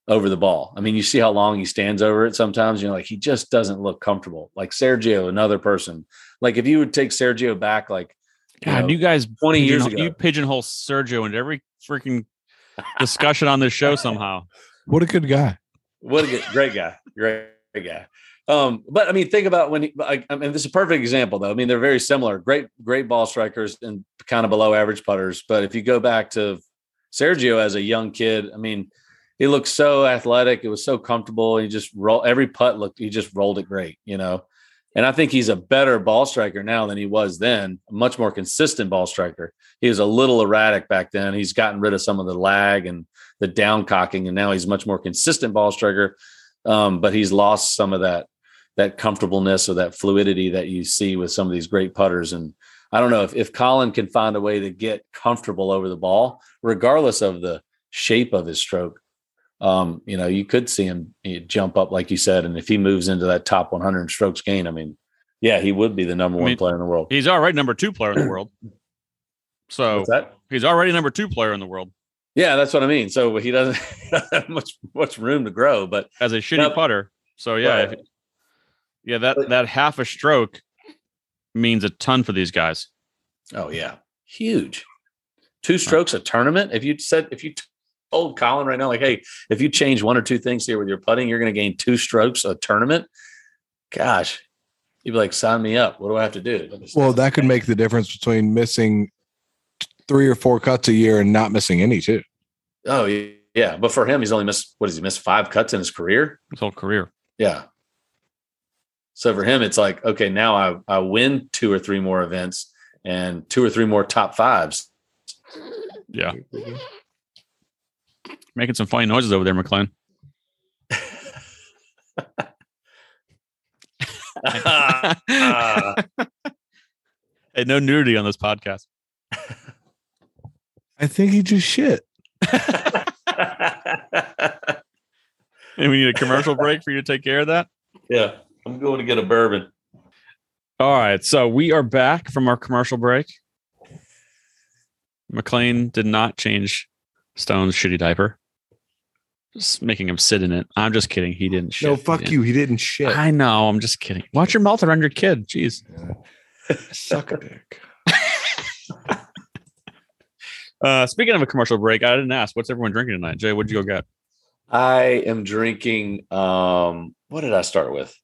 over the ball. I mean, you see how long he stands over it sometimes. You know, like he just doesn't look comfortable. Like Sergio, another person. Like if you would take Sergio back, like you God, know, you guys 20 years ago. you pigeonhole Sergio into every freaking discussion on this show somehow. What a good guy. What a good, great guy, great, great guy. Um, but I mean, think about when he. I, I mean, this is a perfect example, though. I mean, they're very similar. Great, great ball strikers and kind of below average putters. But if you go back to Sergio as a young kid, I mean, he looked so athletic. It was so comfortable. He just roll every putt looked. He just rolled it great, you know. And I think he's a better ball striker now than he was then. A much more consistent ball striker. He was a little erratic back then. He's gotten rid of some of the lag and the down cocking, and now he's much more consistent ball striker. Um, but he's lost some of that that comfortableness or that fluidity that you see with some of these great putters. And I don't know if if Collin can find a way to get comfortable over the ball, regardless of the shape of his stroke. Um, you know, you could see him eh, jump up, like you said, and if he moves into that top 100 strokes gain, I mean, yeah, he would be the number I one player in the world. He's already number two player in the world. So he's already number two player in the world Yeah, that's what I mean. So he doesn't have much much room to grow, but as a shitty Yep. putter. So yeah, Right. if- yeah, that But- that half a stroke means a ton for these guys. Oh yeah, huge. Two strokes a tournament. If you said if you told Collin right now, like, hey, if you change one or two things here with your putting, you're going to gain two strokes a tournament. Gosh, you'd be like, sign me up. What do I have to do? Well, that could make the difference between missing three or four cuts a year and not missing any too. Oh yeah, but for him, he's only missed what does he miss five cuts in his career? His whole career. Yeah. So for him, it's like, okay, now I, I win two or three more events and two or three more top fives. Yeah, making some funny noises over there, McLean. Hey, no nudity on this podcast. I think he just shit. And we need a commercial break for you to take care of that. yeah, I'm going to get a bourbon. All right, so we are back from our commercial break. McLean did not change Stone's shitty diaper, just making him sit in it. I'm just kidding. He didn't. Shit. No, fuck didn't. you. He didn't shit. I know. I'm just kidding. Watch your mouth around your kid. Jeez. Suck a dick. Uh, speaking of a commercial break, I didn't ask. What's everyone drinking tonight? Jay, what'd you go get? I am drinking. Um, what did I start with?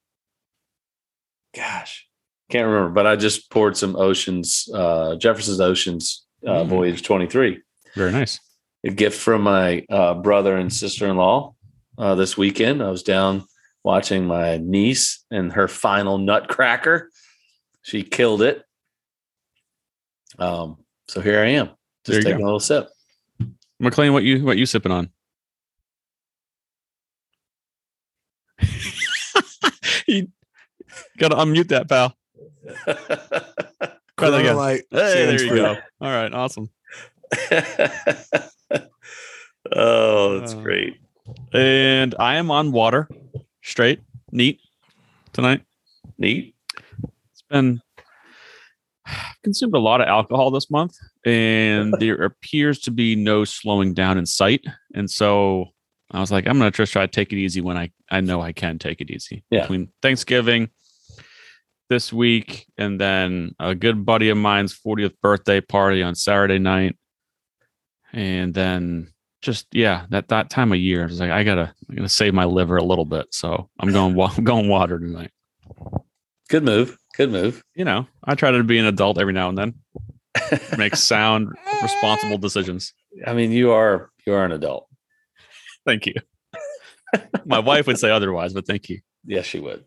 Gosh, can't remember. But I just poured some Oceans, uh, Jefferson's Oceans uh, Mm. Voyage 23. Very nice. a gift from my uh, brother and sister-in-law uh, this weekend. I was down watching my niece and her final nutcracker. She killed it. Um, so here I am, just taking go. a little sip. McLean, what you what you sipping on? Gotta unmute that, pal. Try that. Light Hey, there you for- go. All right, awesome. oh, that's Uh, great. And I am on water, straight, neat tonight. Neat. It's been I've consumed a lot of alcohol this month, and there appears to be no slowing down in sight. And so I was like, I'm gonna just try to take it easy when I I know I can take it easy. Yeah. Between Thanksgiving this week and then a good buddy of mine's 40th birthday party on Saturday night, and then just yeah, that that time of year, I was like, I gotta I gotta save my liver a little bit. So I'm going I'm going water tonight. Good move. Good move. You know, I try to be an adult every now and then, make sound, responsible decisions. I mean, you are you are an adult. Thank you. My wife would say otherwise, but thank you. Yes, she would.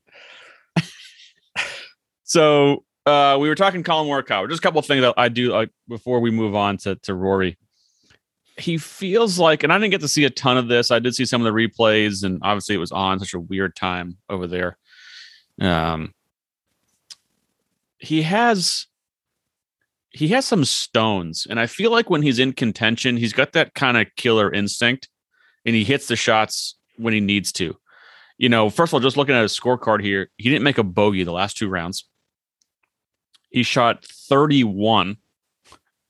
So uh, we were talking Collin Morikawa. Just a couple of things that I do like before we move on to to Rory. He feels like, and I didn't get to see a ton of this. I did see some of the replays, and obviously it was on such a weird time over there. Um, he has he has some stones, and I feel like when he's in contention, he's got that kind of killer instinct, and he hits the shots when he needs to. You know, first of all, just looking at his scorecard here, he didn't make a bogey the last two rounds. He shot 31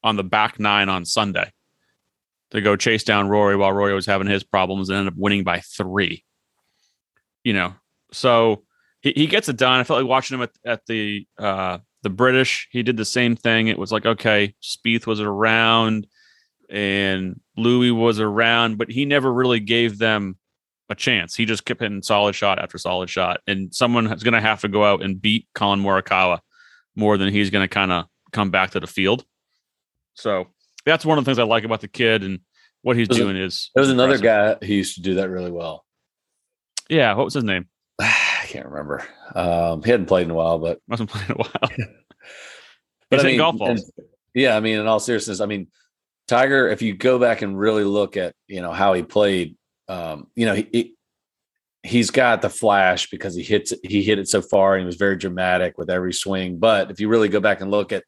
on the back nine on Sunday to go chase down Rory while Rory was having his problems and ended up winning by three. You know, so he, he gets it done. I felt like watching him at, at the uh the British. He did the same thing. It was like, okay, Spieth was around and Louis was around, but he never really gave them a chance. He just kept hitting solid shot after solid shot. And someone is going to have to go out and beat Collin Morikawa more than he's going to kind of come back to the field. So that's one of the things I like about the kid and what he's it- doing is. There was another guy who used to do that really well. Yeah. What was his name? I can't remember. Um, he hadn't played in a while, but wasn't playing in a while. but I mean, golf balls. and- yeah, I mean, in all seriousness, I mean, Tiger. If you go back and really look at you know how he played, um, you know he, he he's got the flash because he hits it, he hit it so far and he was very dramatic with every swing. But if you really go back and look at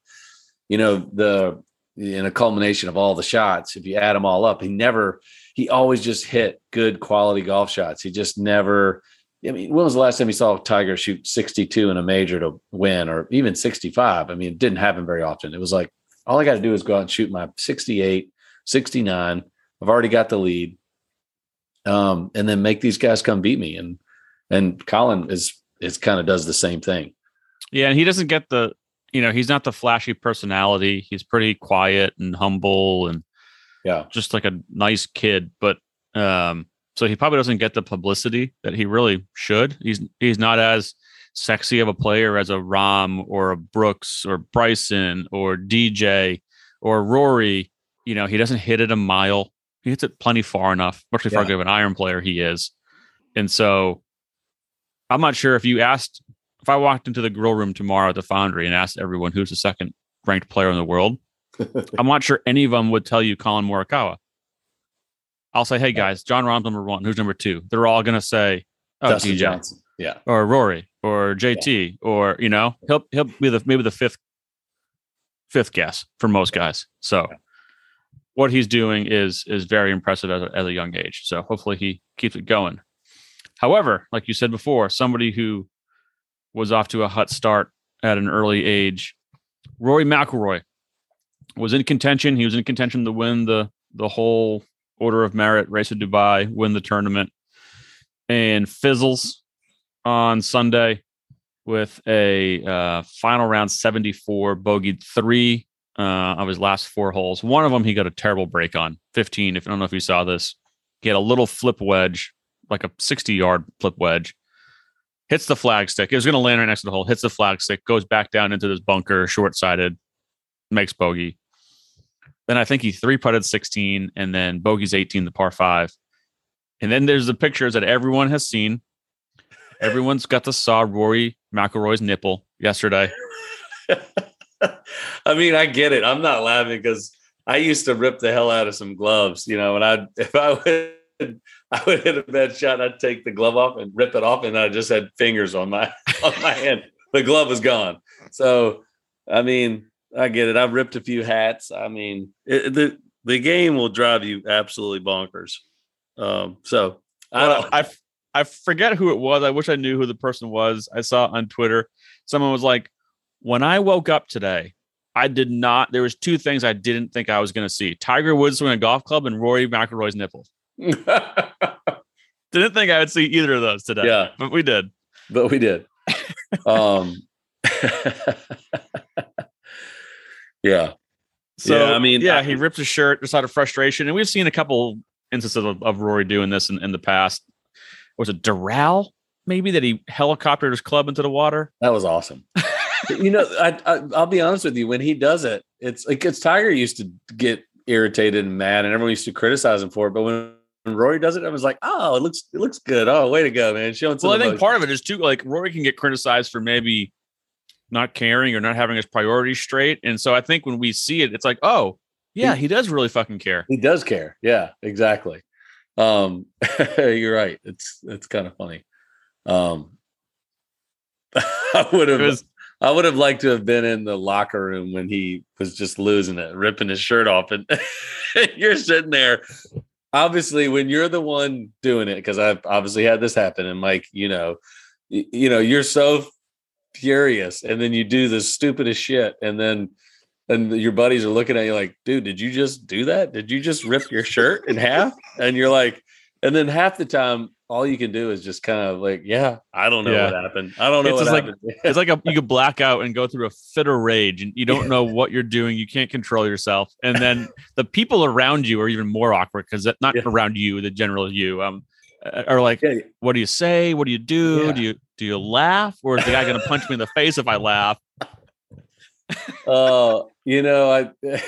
you know the in a culmination of all the shots, if you add them all up, he never he always just hit good quality golf shots. He just never. I mean, when was the last time you saw Tiger shoot 62 in a major to win, or even 65? I mean, it didn't happen very often. It was like all I got to do is go out and shoot my 68, 69. I've already got the lead, um, and then make these guys come beat me. And and Collin is is kind of does the same thing. Yeah, and he doesn't get the, you know, he's not the flashy personality. He's pretty quiet and humble and Yeah, just like a nice kid. But um, so he probably doesn't get the publicity that he really should. He's he's not as sexy of a player as a Rahm or a Brooks or Bryson or DJ or Rory. You know, he doesn't hit it a mile. He hits it plenty far enough, especially for Yeah. how good of an iron player he is. And so I'm not sure if you asked if I walked into the grill room tomorrow at the foundry and asked everyone who's the second ranked player in the world, I'm not sure any of them would tell you Collin Morikawa. I'll say, hey guys, Jon Rahm's number one. Who's number two? They're all gonna say, oh, Dustin DJ Johnson. Yeah, or Rory or JT or you know he'll he'll be the maybe the fifth fifth guess for most guys. So what he's doing is is very impressive as a, a young age. So hopefully he keeps it going. However, like you said before, somebody who was off to a hot start at an early age, Rory McIlroy was in contention. He was in contention to win the the whole Order of Merit race of Dubai, win the tournament, and fizzles on Sunday with a uh, final round 74, bogeyed three uh, of his last four holes. One of them he got a terrible break on 15. If I don't know if you saw this, he had a little flip wedge, like a 60 yard flip wedge, hits the flag stick. It was going to land right next to the hole, hits the flag stick, goes back down into this bunker, short sided, makes bogey. Then I think he three putted 16 and then bogey's 18, the par five. And then there's the pictures that everyone has seen Everyone's got to saw Rory McIlroy's nipple yesterday. I mean, I get it. I'm not laughing because I used to rip the hell out of some gloves. You know, and I if I would I would hit a bad shot, I'd take the glove off and rip it off, and I just had fingers on my on my hand. The glove was gone. So, I mean, I get it. I've ripped a few hats. I mean, it, the the game will drive you absolutely bonkers. Um, so I don't. I, I forget who it was. I wish I knew who the person was. I saw on Twitter. Someone was like, when I woke up today, I did not. There was two things I didn't think I was going to see: Tiger Woods swing a golf club and Rory McIlroy's nipples. Didn't think I would see either of those today. Yeah. but we did. but we did. Um, yeah, So Yeah, I mean, yeah, I- he ripped his shirt just out of frustration, and we've seen a couple instances of, of Rory doing this in, in the past. Was it Doral? Maybe that he helicoptered his club into the water. that was awesome. You know, I, I I'll be honest with you. When he does it, it's like it's Tiger used to get irritated and mad, and everyone used to criticize him for it. But when, when Rory does it, I was like, oh, it looks it looks good. Oh, way to go, man! Showing some Well, I think part of it is too like Rory can get criticized for maybe not caring or not having his priorities straight, and so I think when we see it, it's like, oh yeah, he does really fucking care. he does care. Yeah, exactly. Um, you're right. It's it's kind of funny. Um, I would have It was I would have liked to have been in the locker room when he was just losing it, ripping his shirt off, and you're sitting there. Obviously, when you're the one doing it, because I've obviously had this happen, and Mike, you know, you know, you're so furious, and then you do the stupidest shit, and then and your buddies are looking at you like, dude, did you just do that? Did you just rip your shirt in half? And you're like, and then half the time, all you can do is just kind of like, yeah, I don't know Yeah. what happened. I don't know It's what just like- happened. it's like a, you could black out and go through a fit of rage, and you don't know what you're doing. You can't control yourself, and then the people around you are even more awkward because not Yeah. around you, the general you, um, are like, Yeah, what do you say? What do you do? Do you do you laugh, or is the guy going to punch me in the face if I laugh? uh, you know, I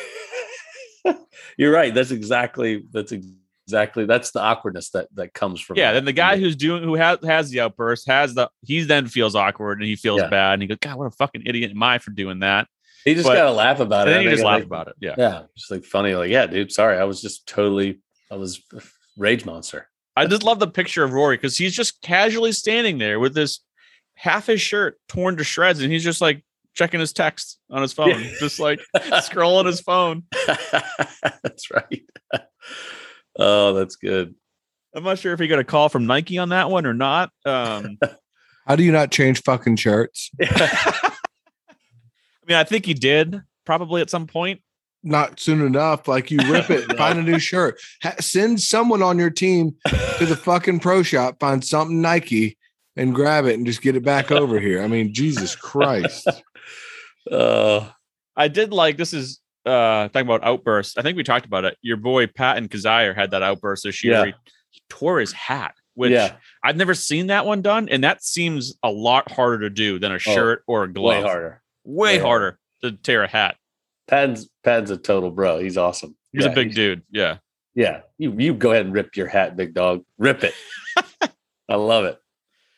you're right. That's exactly that's exactly that's the awkwardness that that comes from Yeah, that. then the guy who's doing who has has the outburst has the he then feels awkward and he feels Yeah. bad and he goes, God, what a fucking idiot am I for doing that? he just but- gotta laugh about it. then you just laugh like- about it. Yeah. Yeah, just like funny, like, yeah, dude, sorry, I was just totally I was rage monster. I just love the picture of Rory because he's just casually standing there with this half his shirt torn to shreds and he's just like checking his text on his phone, just like scrolling his phone. that's right. oh, that's good. I'm not sure if he got a call from Nike on that one or not. Um, How do you not change fucking shirts? I mean, I think he did probably at some point. Not soon enough. Like you rip it, find a new shirt. Ha- send someone on your team to the fucking pro shop, find something Nike, and grab it and just get it back over here. I mean, Jesus Christ. Uh, I did like this is uh talking about outbursts. I think we talked about it. Your boy Patton Kizzire had that outburst this year. Yeah. He tore his hat, which yeah, I've never seen that one done, and that seems a lot harder to do than a shirt or a glove. way harder. Way Way harder to tear a hat. Patton's Patton's a total bro. He's awesome. He's Yeah, a big dude. Yeah. Yeah, you you go ahead and rip your hat, big dog. Rip it. I love it.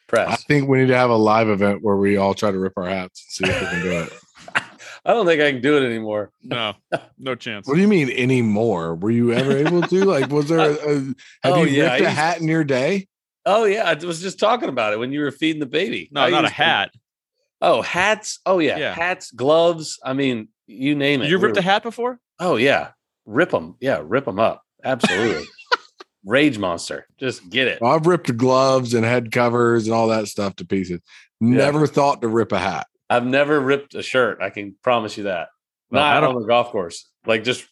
Press. I think we need to have a live event where we all try to rip our hats and see if we can do it. I don't think I can do it anymore. No, no chance. What do you mean anymore? Were you ever able to? Like, was there a, a have Oh, you yeah, ripped I a used- hat in your day? Oh yeah, I was just talking about it when you were feeding the baby. No, I not a used to- hat. Oh, hats. Oh yeah. Yeah. hats, gloves. I mean, you name it. You ripped We a hat before? Oh yeah, rip them. Yeah, rip them up. Absolutely. Rage monster. Just get it. I've ripped gloves and head covers and all that stuff to pieces. Never thought to rip a hat. I've never ripped a shirt. I can promise you that. Well, I Not don't- on the golf course. Like just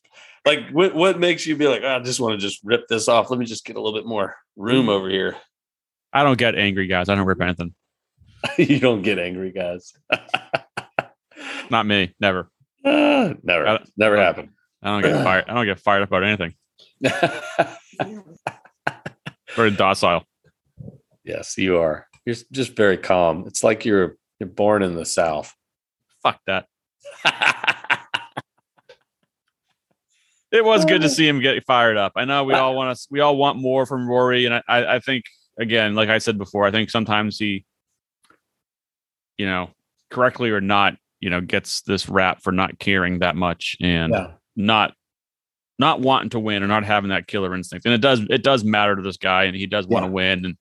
like what what makes you be like, "Oh, I just want to just rip this off. Let me just get a little bit more room over here. I don't get angry, guys. I don't rip anything. you don't get angry, guys. Not me. Never. Ah, never, I- never happened. I don't get fired. I don't get fired up about anything. Very docile. yes, you are. You're just very calm. It's like you're you're born in the South. Fuck that. It was good to oh. see him get fired up. I know we all want us. We all want more from Rory, and I, I, I think again, like I said before, I think sometimes he, you know, correctly or not, you know, gets this rap for not caring that much and yeah. not not wanting to win or not having that killer instinct. And it does it does matter to this guy, and he does want to Yeah. win. And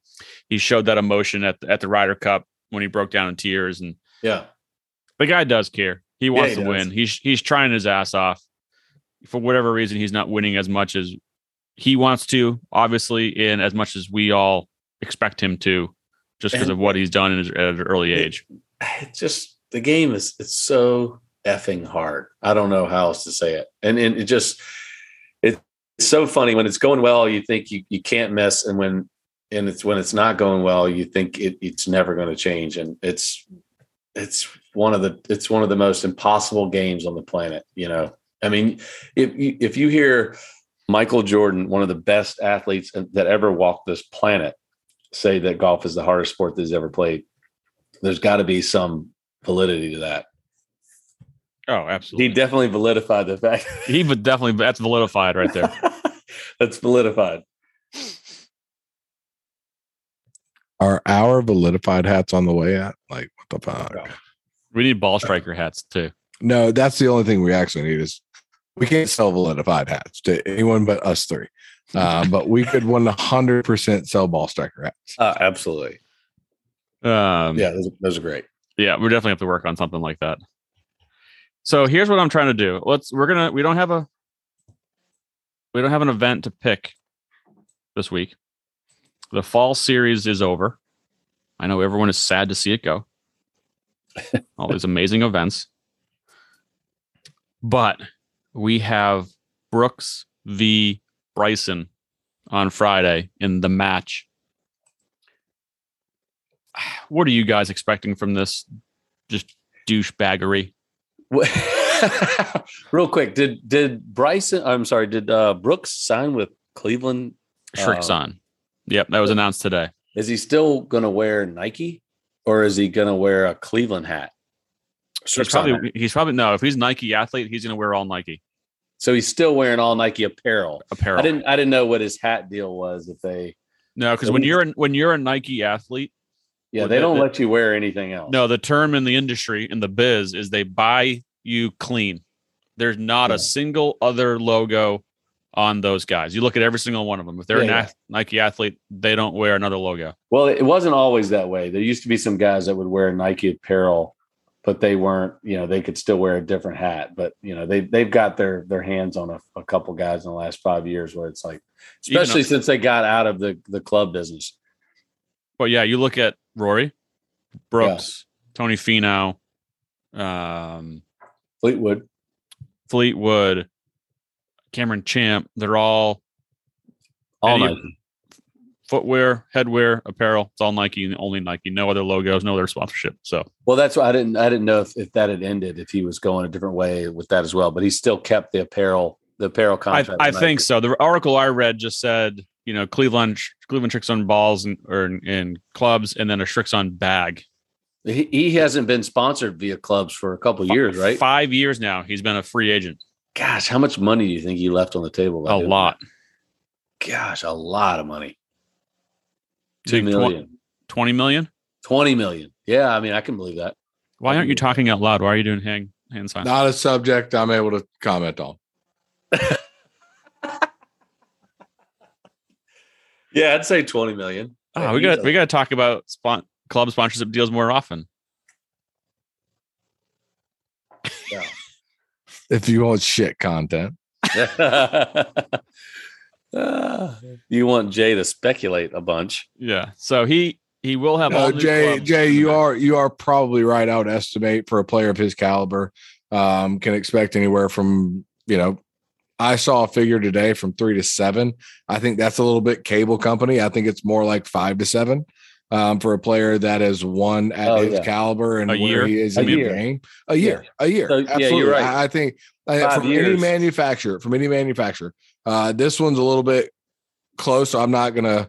he showed that emotion at the, at the Ryder Cup when he broke down in tears. And Yeah. the guy does care. He wants he to does. win. He's he's trying his ass off. For whatever reason, he's not winning as much as he wants to. Obviously, and as much as we all expect him to, just because of what he's done in his, at an early It- age. It's just the game is it's so effing hard. I don't know how else to say it. And and it just it's so funny when it's going well, you think you, you can't miss, and when and it's when it's not going well, you think it, it's never going to change. And it's it's one of the it's one of the most impossible games on the planet. You know, I mean, if you, if you hear Michael Jordan, one of the best athletes that ever walked this planet, say that golf is the hardest sport that he's ever played, there's got to be some validity to that. Oh, absolutely. He definitely validified the fact. He, would definitely that's validified right there. That's validified. Are our validified hats on the way at? Like, what the fuck? No. We need ball striker hats too. No, that's the only thing we actually need is we can't sell validified hats to anyone but us three. Uh, but we could 100% sell ball striker hats. Uh, absolutely. Um, Yeah, those, those are great. yeah, we definitely have to work on something like that. So here's what I'm trying to do. Let's we're gonna we don't have a we don't have an event to pick this week. The fall series is over. I know everyone is sad to see it go. All these amazing events. But we have Brooks v Bryson on Friday in the match. What are you guys expecting from this just douchebaggery? Real quick, did did Bryson? I'm sorry, did uh, Brooks sign with Cleveland? Tricks Uh, on. Yep, that was announced today. Is he still going to wear Nike, or is he going to wear a Cleveland hat? He's probably he's probably no. If he's Nike athlete, he's gonna wear all Nike So he's still wearing all Nike apparel. apparel. I didn't I didn't know what his hat deal was. If they no, because when you're when you're a Nike athlete, yeah they the- don't the- let you wear anything else. no, the term in the industry in the biz is they buy you clean. There's not Yeah. a single other logo on those guys. You look at every single one of them. If they're Yeah, an yeah. Nike athlete, they don't wear another logo. Well, it wasn't always that way. There used to be some guys that would wear Nike apparel, but they weren't, you know, they could still wear a different hat. But you know, they they've got their their hands on a, a couple guys in the last five years where it's like, especially though- since they got out of the the club business. But yeah, you look at Rory, Brooks, Tony Finau, um, Fleetwood. Fleetwood, Cameron Champ. They're all All Nike. footwear, headwear, apparel. It's all Nike and only Nike. No other logos, no other sponsorship. So Well, that's why I didn't I didn't know if, if that had ended, if he was going a different way with that as well. But he still kept the apparel, the apparel contract. I with think so. The article I read just said, you know, Cleveland Cleveland Srixon balls and or in, in clubs, and then a Srixon bag. he, he hasn't been sponsored via clubs for a couple years, right? Five years now, he's been a free agent. Gosh, how much money do you think he left on the table? A lot. that? Gosh, a lot of money. You Two think tw- million. Twenty million. 20 million. Yeah, I mean, I can believe that. Why aren't you talking out loud? Why are you doing hand hand signs? Not a subject I'm able to comment on. Yeah, I'd say 20 million. Oh, we got we got to talk about spon- club sponsorship deals more often. If you want shit content, Ah, you want Jay to speculate a bunch. Yeah. So he he will have all no, new Jay, Jay, you match. are you are probably right. out estimate for a player of his caliber, um, can expect anywhere from you know. I saw a figure today from three to seven. I think that's a little bit cable company. I think it's more like five to seven um, for a player that has won at Oh, his yeah. caliber and A where year? he is A in year. the game. A year, a year. So, yeah, you're right. I, I think I, Five from any manufacturer, from any manufacturer, uh, this one's a little bit close. So I'm not gonna.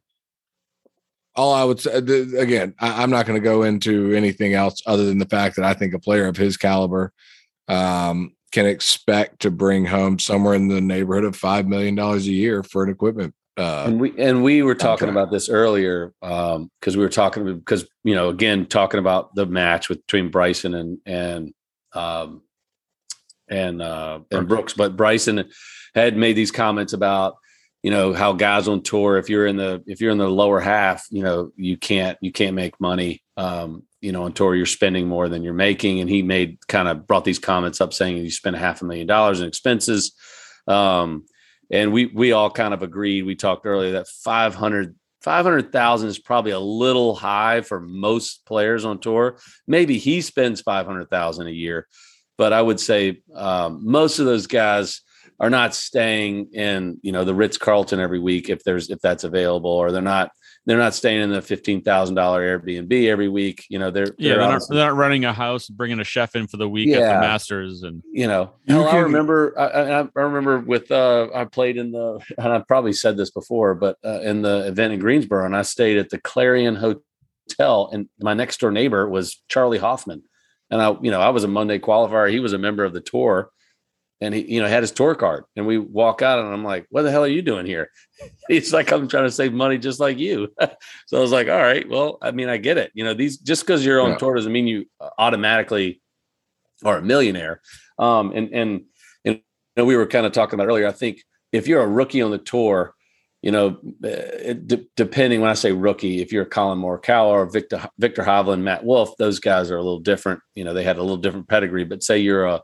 All I would say th- again, I, I'm not going to go into anything else other than the fact that I think a player of his caliber um, can expect to bring home somewhere in the neighborhood of five million dollars a year for an equipment. Uh, and we and we were talking about this earlier um because we were talking because you know again talking about the match with between Bryson and and um and uh and Brooks. But Bryson had made these comments about you know how guys on tour if you're in the if you're in the lower half you know you can't you can't make money um you know on tour. You're spending more than you're making. And he made kind of brought these comments up saying you spend half a million dollars in expenses. Um and we we all kind of agreed we talked earlier that 500 500,000 is probably a little high for most players on tour. Maybe he spends 500,000 a year, but I would say um, most of those guys are not staying in you know the Ritz Carlton every week if there's if that's available, or they're not they're not staying in the fifteen thousand dollar Airbnb every week. You know they're yeah they're, they're not, they're not running a house, bringing a chef in for the week at the Masters, and you know You hell, I remember I, I, I remember with uh I played in the and I've probably said this before, but uh, in the event in Greensboro, and I stayed at the Clarion Hotel, and my next door neighbor was Charley Hoffman, and I you know I was a Monday qualifier, he was a member of the tour. And he, you know, had his tour card, and we walk out, and I'm like, "What the hell are you doing here?" He's like, "I'm trying to save money, just like you." so I was like, "All right, well, I mean, I get it. You know, these just because you're on Yeah. tour doesn't mean you uh, automatically are a millionaire." Um, and and and you know, we were kind of talking about earlier. I think if you're a rookie on the tour, you know, it, de- depending when I say rookie, if you're Collin Morikawa or Viktor Viktor Hovland, Matt Wolff, those guys are a little different. You know, they had a little different pedigree. But say you're a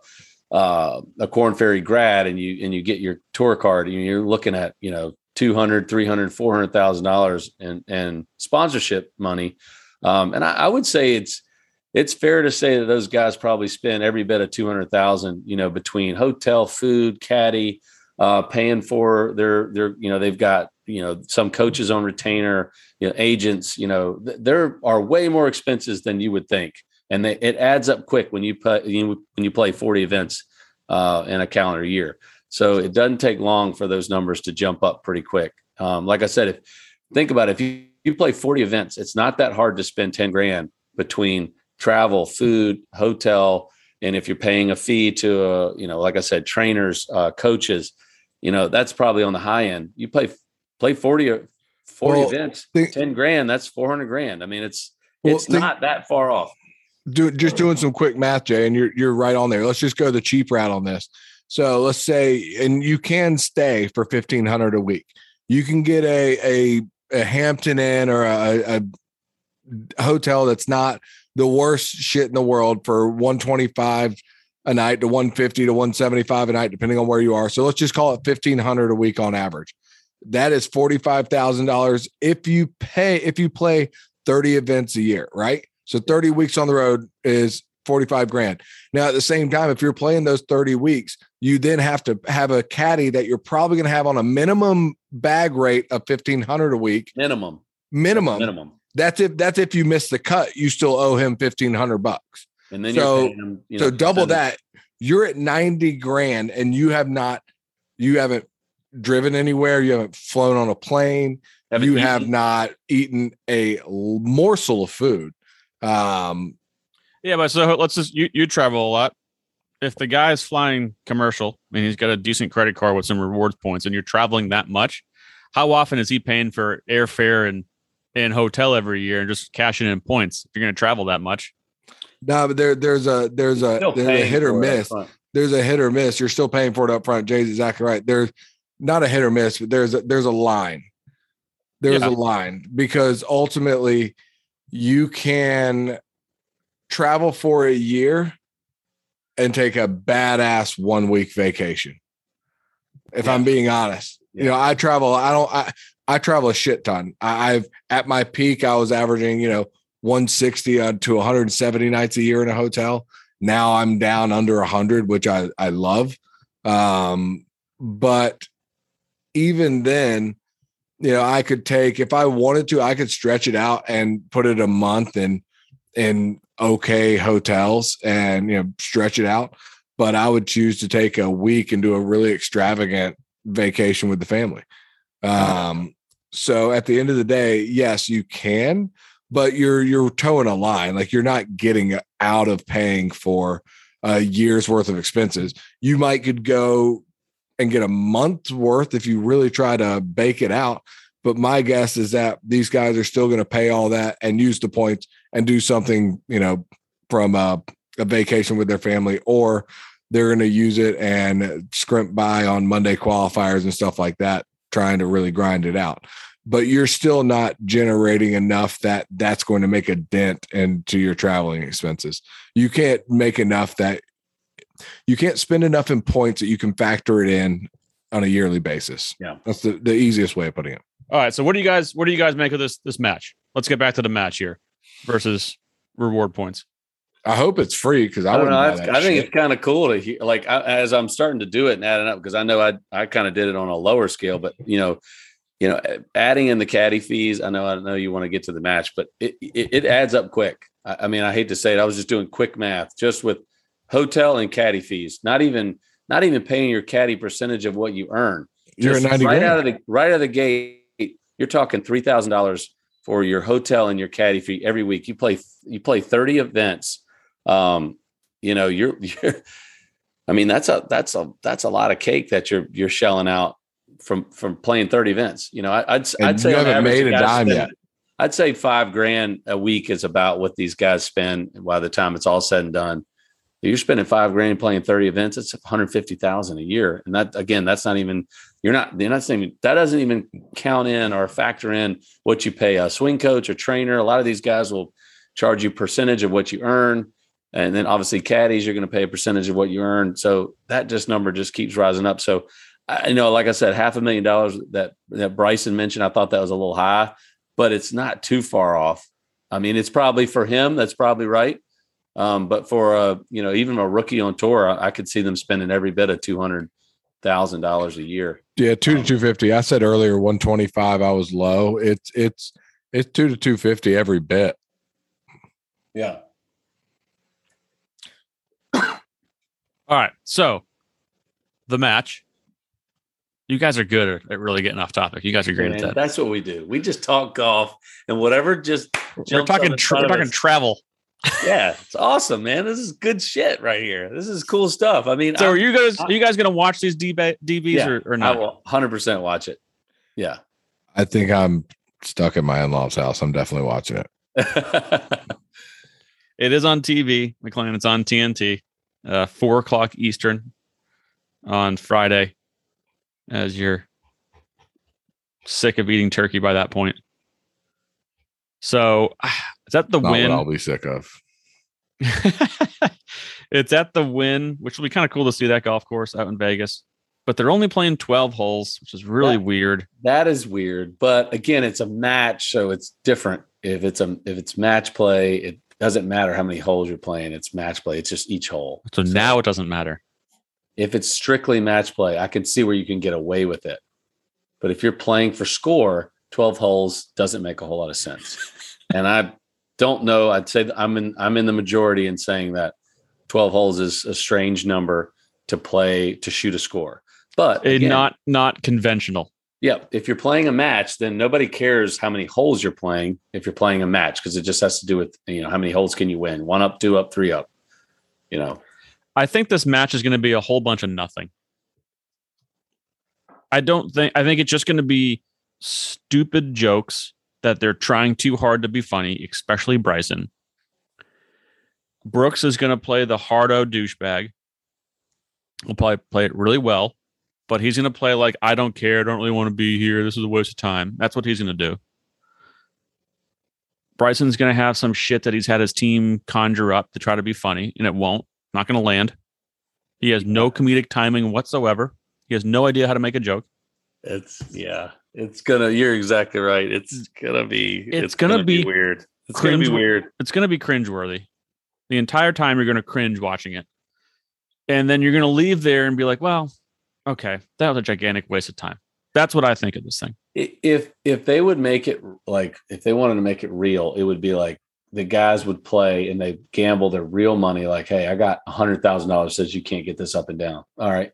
uh, a Korn Ferry grad and you and you get your tour card and you're looking at you know 200 300 400000 dollars in and sponsorship money. Um, and I, I would say it's it's fair to say that those guys probably spend every bit of 200000 you know between hotel food caddy uh, paying for their their you know they've got you know some coaches on retainer you know agents you know th- there are way more expenses than you would think and they, it adds up quick when you put when you play 40 events uh, in a calendar year. So it doesn't take long for those numbers to jump up pretty quick. Um, like I said, if think about it, if you, you play 40 events, it's not that hard to spend 10 grand between travel, food, hotel, and if you're paying a fee to, uh, you know, like I said, trainers, uh, coaches, you know, that's probably on the high end. You play play 40 or 40 Well, events, think- 10 grand, that's 400 grand. I mean, it's Well, it's think- not that far off. Do just doing some quick math, Jay, and you're you're right on there. Let's just go the cheap route on this. So let's say, and you can stay for fifteen hundred a week. You can get a a, a Hampton Inn or a, a hotel that's not the worst shit in the world for one twenty five a night to one fifty to one seventy five a night, depending on where you are. So let's just call it fifteen hundred a week on average. That is forty five thousand dollars if you pay if you play thirty events a year, right? So 30 weeks on the road is 45 grand. Now, at the same time, if you're playing those 30 weeks, you then have to have a caddy that you're probably going to have on a minimum bag rate of 1500 a week Minimum. minimum. Minimum. That's if that's if you miss the cut, you still owe him 1500 bucks. And then So- them, you so double that. You're at 90 grand and you have not you haven't driven anywhere, you haven't flown on a plane, Haven't you eaten. have not eaten a morsel of food. Um yeah. But so let's just you you travel a lot. If the guy is flying commercial and he's got a decent credit card with some rewards points, and you're traveling that much, how often is he paying for airfare and and hotel every year and just cashing in points? If you're going to travel that much, No, but there there's a there's a there's a hit or for it up miss. There's a hit or miss. You're still paying for it up front. Jay's exactly right. There's not a hit or miss, but there's a there's a line. There's Yeah. a line because ultimately you can travel for a year and take a badass one week vacation. If Yeah. I'm being honest, you know, I travel. I don't. I I travel a shit ton. I, I've at my peak, I was averaging, you know, 160 to 170 nights a year in a hotel. Now I'm down under 100, which I I love. Um, but even then, you know, I could take if I wanted to, I could stretch it out and put it a month in in okay hotels and you know stretch it out. But I would choose to take a week and do a really extravagant vacation with the family. Um, so at the end of the day, yes, you can, but you're you're towing a line. Like you're not getting out of paying for a year's worth of expenses. You might could go and get a month's worth if you really try to bake it out. But my guess is that these guys are still going to pay all that and use the points and do something, you know, from a, a vacation with their family, or they're going to use it and scrimp by on Monday qualifiers and stuff like that, trying to really grind it out. But you're still not generating enough that that's going to make a dent into your traveling expenses. You can't make enough that you can't spend enough in points that you can factor it in on a yearly basis. Yeah. That's the, the easiest way of putting it. All right. So what do you guys what do you guys make of this this match? Let's get back to the match here versus reward points. I hope it's free because I, I don't wouldn't know. I, that I think it's kind of cool to hear, like I, as I'm starting to do it and adding up because I know I I kind of did it on a lower scale, but you know, you know, adding in the caddy fees. I know I know you want to get to the match, but it it, it adds up quick. I, I mean, I hate to say it, I was just doing quick math, just with hotel and caddy fees. Not even not even paying your caddy percentage of what you earn. You're Just 90 right grand. out of the right out of the gate. You're talking three thousand dollars for your hotel and your caddy fee every week. You play you play thirty events. Um, you know you're you're. I mean that's a that's a that's a lot of cake that you're you're shelling out from from playing thirty events. You know I, I'd And I'd say you haven't made a dime spend- yet. I'd say five grand a week is about what these guys spend by the time it's all said and done. You're spending five grand playing 30 events, it's 150,000 a year. And that again, that's not even you're not you're not saying that doesn't even count in or factor in what you pay a swing coach or trainer. A lot of these guys will charge you percentage of what you earn. And then obviously caddies, you're going to pay a percentage of what you earn. So that just number just keeps rising up. So I you know, like I said, half a million dollars that that Bryson mentioned, I thought that was a little high, but it's not too far off. I mean, it's probably for him, that's probably right. Um, but for a you know, even a rookie on tour, I, I could see them spending every bit of two hundred thousand dollars a year. Yeah, two to two fifty. I said earlier one twenty five. I was low. It's it's it's two to two fifty every bit. Yeah. All right. So the match. You guys are good at- at really getting off topic. You guys are great Man, at that. that's what we do. We just talk golf and whatever just We're jumps up talking in tra- front we're talking us. travel. Yeah, it's awesome, man. This is good shit right here. This is cool stuff. I mean, So I- are you guys are you guys gonna watch these DB, DBs Yeah, or, or I not? will 100% watch it. Yeah. I think I'm stuck at my in laws' house. I'm definitely watching it. It is on TV, McLean. It's on TNT, uh, four o'clock Eastern on Friday. As you're sick of eating turkey by that point, so is that the Not win? what I'll be sick of. it's at the Wynn, which will be kind of cool to see that golf course out in Vegas. But they're only playing 12 holes, which is really Yeah. weird. that is weird, but again, it's a match, so it's different. If it's a if it's match play, it doesn't matter how many holes you're playing. It's match play. It's just each hole. So now it doesn't matter. if it's strictly match play, I can see where you can get away with it. But if you're playing for score, 12 holes doesn't make a whole lot of sense. and I don't know. I'd say I'm in I'm in the majority in saying that 12 holes is a strange number to play to shoot a score. But again, not not conventional. yeah, if you're playing a match, then nobody cares how many holes you're playing if you're playing a match because it just has to do with you know how many holes can you win? One up, two up, three up. You know, I think this match is going to be a whole bunch of nothing. I don't think I think it's just going to be stupid jokes that they're trying too hard to be funny, especially Bryson. Brooks is going to play the hardo douchebag. He'll probably play it really well, but he's going to play like I don't care, I don't really want to be here. This is a waste of time. That's what he's going to do. Bryson's going to have some shit that he's had his team conjure up to try to be funny, and it won't. Not going to land. He has no comedic timing whatsoever. He has no idea how to make a joke. It's yeah, it's gonna. You're exactly right. It's gonna be. It's gonna be weird. It's gonna be cringe- weird. It's to be cringeworthy. The entire time you're to cringe watching it. And then you're to leave there and be like, well, okay, that was a gigantic waste of time. That's what I think of this thing. If if they would make it like if they wanted to make it real, it would be like the guys would play and they gamble their real money. Like, hey, I got a hundred thousand dollars. Says you can't get this up and down. All right.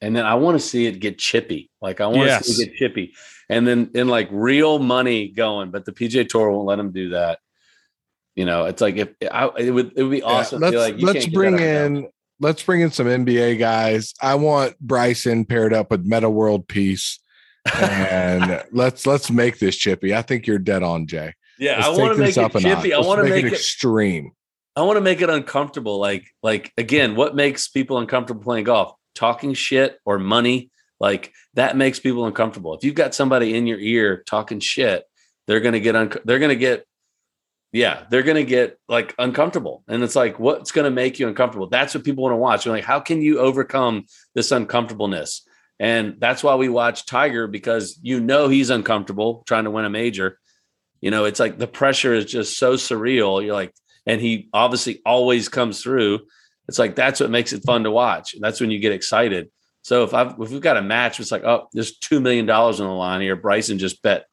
And then I want to see it get chippy. Like I want to see it get chippy, and then in like real money going. But the PGA Tour won't let them do that. You know, it's like if I, it would it would be awesome. to let's be like, you let's can't bring that up and down. in let's bring in some NBA guys. I want Bryson paired up with Metta World Peace. and let's let's make this chippy. I think you're dead on, Jay. Yeah, Let's I want to make up it chippy. I want to make it it extreme. I want to make it uncomfortable. Like, like again, what makes people uncomfortable playing golf? Talking shit or money like that makes people uncomfortable. If you've got somebody in your ear talking shit, they're gonna get un- they're gonna get yeah, they're gonna get like uncomfortable. And it's like, what's gonna make you uncomfortable? That's what people want to watch. You're like, how can you overcome this uncomfortableness? And that's why we watch Tiger because you know he's uncomfortable trying to win a major. You know, it's like the pressure is just so surreal. You're like, and he obviously always comes through. It's like that's what makes it fun to watch. That's when you get excited. So if I've if we've got a match, it's like, oh, there's two million dollars on the line here. Bryson just bet,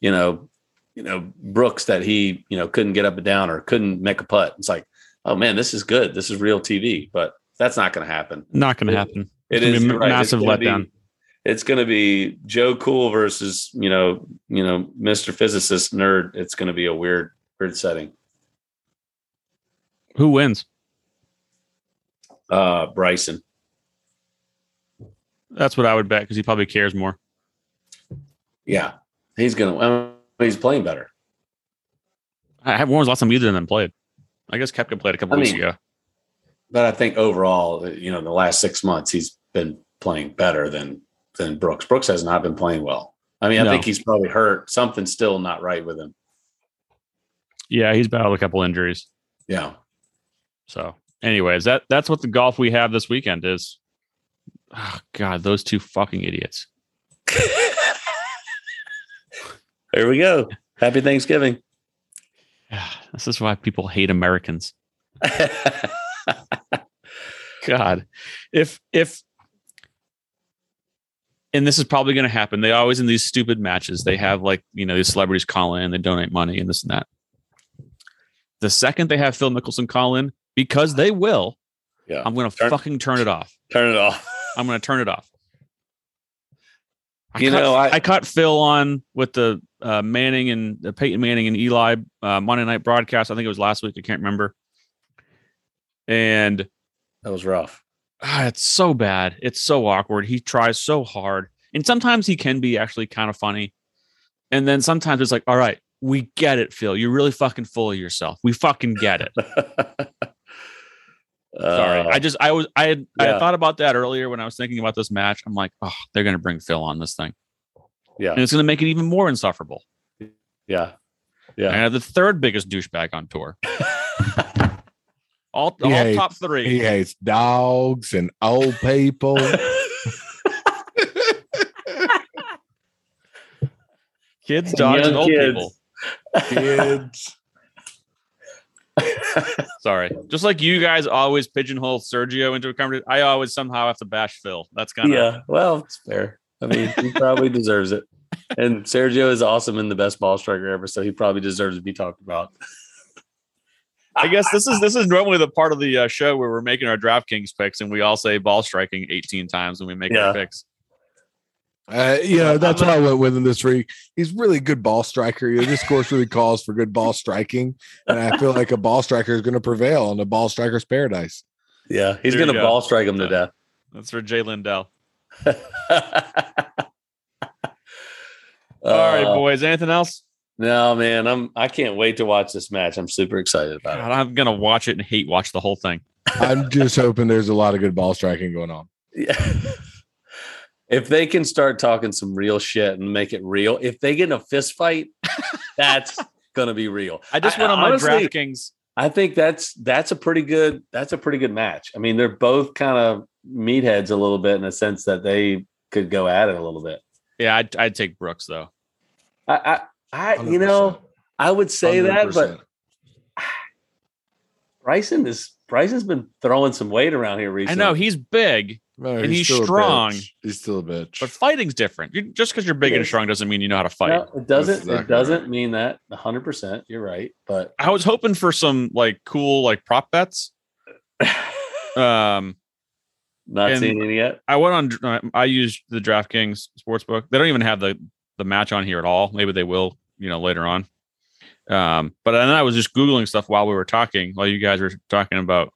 you know, you know, Brooks that he, you know, couldn't get up and down or couldn't make a putt. It's like, oh man, this is good. This is real TV. But that's not going to happen. Not going to It- happen. It It's gonna is be a right. massive It's gonna be- letdown. it's going to be Joe Cool versus you know you know Mr. Physicist nerd. It's going to be a weird weird setting. Who wins? Uh, Bryson. That's what I would bet because he probably cares more. Yeah, he's going to. he's playing better. I when was the last time either of them played? I guess Koepka played a couple I weeks mean, ago. But I think overall, you know, the last six months he's been playing better than than Brooks. Brooks has not been playing well. I mean, I No. think he's probably hurt. Something's still not right with him. Yeah, he's battled a couple injuries. Yeah. So, anyways, that that's what the golf we have this weekend is. Oh, God, those two fucking idiots. there we go. Happy Thanksgiving. This is why people hate Americans. God, if if and this is probably going to happen. They always in these stupid matches. They have like you know these celebrities call in, they donate money and this and that. The second they have Phil Mickelson call in, because they will, yeah. I'm going to fucking turn it off. Turn it off. I'm going to turn it off. I You caught, know, I- I caught Phil on with the uh, Manning and the Peyton Manning and Eli uh, Monday night broadcast. I think it was last week. I can't remember. And That was rough. ah, it's so bad. It's so awkward. He tries so hard. And sometimes he can be actually kind of funny. And then sometimes it's like, all right, we get it, Phil. You're really fucking full of yourself. We fucking get it. Sorry. Uh, I just I was I had I yeah. had thought about that earlier when I was thinking about this match. I'm like, oh, they're gonna bring Phil on this thing. yeah. And it's gonna make it even more insufferable. Yeah. I Yeah. have the third biggest douchebag on tour. All, all hates- top three. He hates dogs and old people. Kids, dogs, and Young old kids. people. kids. Sorry. Just like you guys always pigeonhole Sergio into a conversation, I always somehow have to bash Phil. That's kind of yeah. Well, it's fair. I mean, he probably deserves it. And Sergio is awesome and the best ball striker ever, so he probably deserves to be talked about. I guess this is this is normally the part of the uh, show where we're making our DraftKings picks and we all say ball striking 18 times when we make Yeah. our picks. Uh, you know, that's I'm what I went with him this week. He's really good ball striker. You know, this course really calls for good ball striking. And I feel like a ball striker is going to prevail in a ball striker's paradise. Yeah, he's going to ball strike him to death. That's for Jay Lindell. All All right, boys. Anything else? No, man, I'm. I can't wait to watch this match. I'm super excited about God, I'm gonna watch it and hate watch the whole thing. I'm just hoping there's a lot of good ball striking going on. Yeah. If they can start talking some real shit and make it real, if they get in a fist fight, that's gonna be real. I just I- went on my honestly, DraftKings. I think that's that's a pretty good that's a pretty good match. I mean, they're both kind of meatheads a little bit in the sense that they could go at it a little bit. Yeah, I'd, I'd take Brooks though. I I, I you know, I would say that, but Bryson is Bryson's been throwing some weight around here recently. I know he's big, No, and he's still strong. He's still a bitch. but fighting's different. You, just because you're big and strong doesn't mean you know how to fight. No, it doesn't. exactly it doesn't mean that 100. percent You're right, but I was hoping for some like cool like prop bets. Um, not And- seeing any yet. I went on. uh, I used the DraftKings sportsbook. They don't even have the the match on here at all. Maybe they will, you know, later on. Um, but then I was just googling stuff while we were talking, while you guys were talking about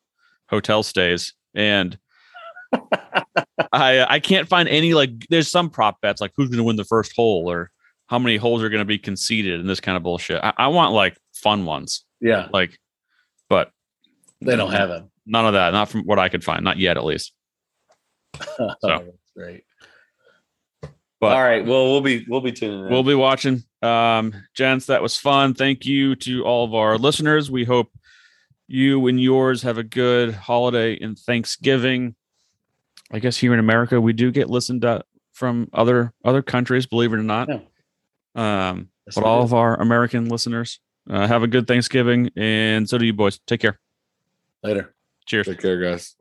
hotel stays, and I I can't find any like. There's some prop bets like who's going to win the first hole or how many holes are going to be conceded and this kind of bullshit. I, I want like fun ones, Yeah, like, but they don't have it. none of that. Not from what I could find. Not yet, at least. Oh, that's great. But All right. Well, we'll be we'll be tuning in. we'll be watching. Um, gents, that was fun. Thank you to all of our listeners. We hope you and yours have a good holiday and Thanksgiving. I guess here in America, we do get listened to from other other countries, believe it or not. Yeah. Um, but all of our American listeners, uh, have a good Thanksgiving, and so do you boys. Take care. later. Cheers. Take care, guys.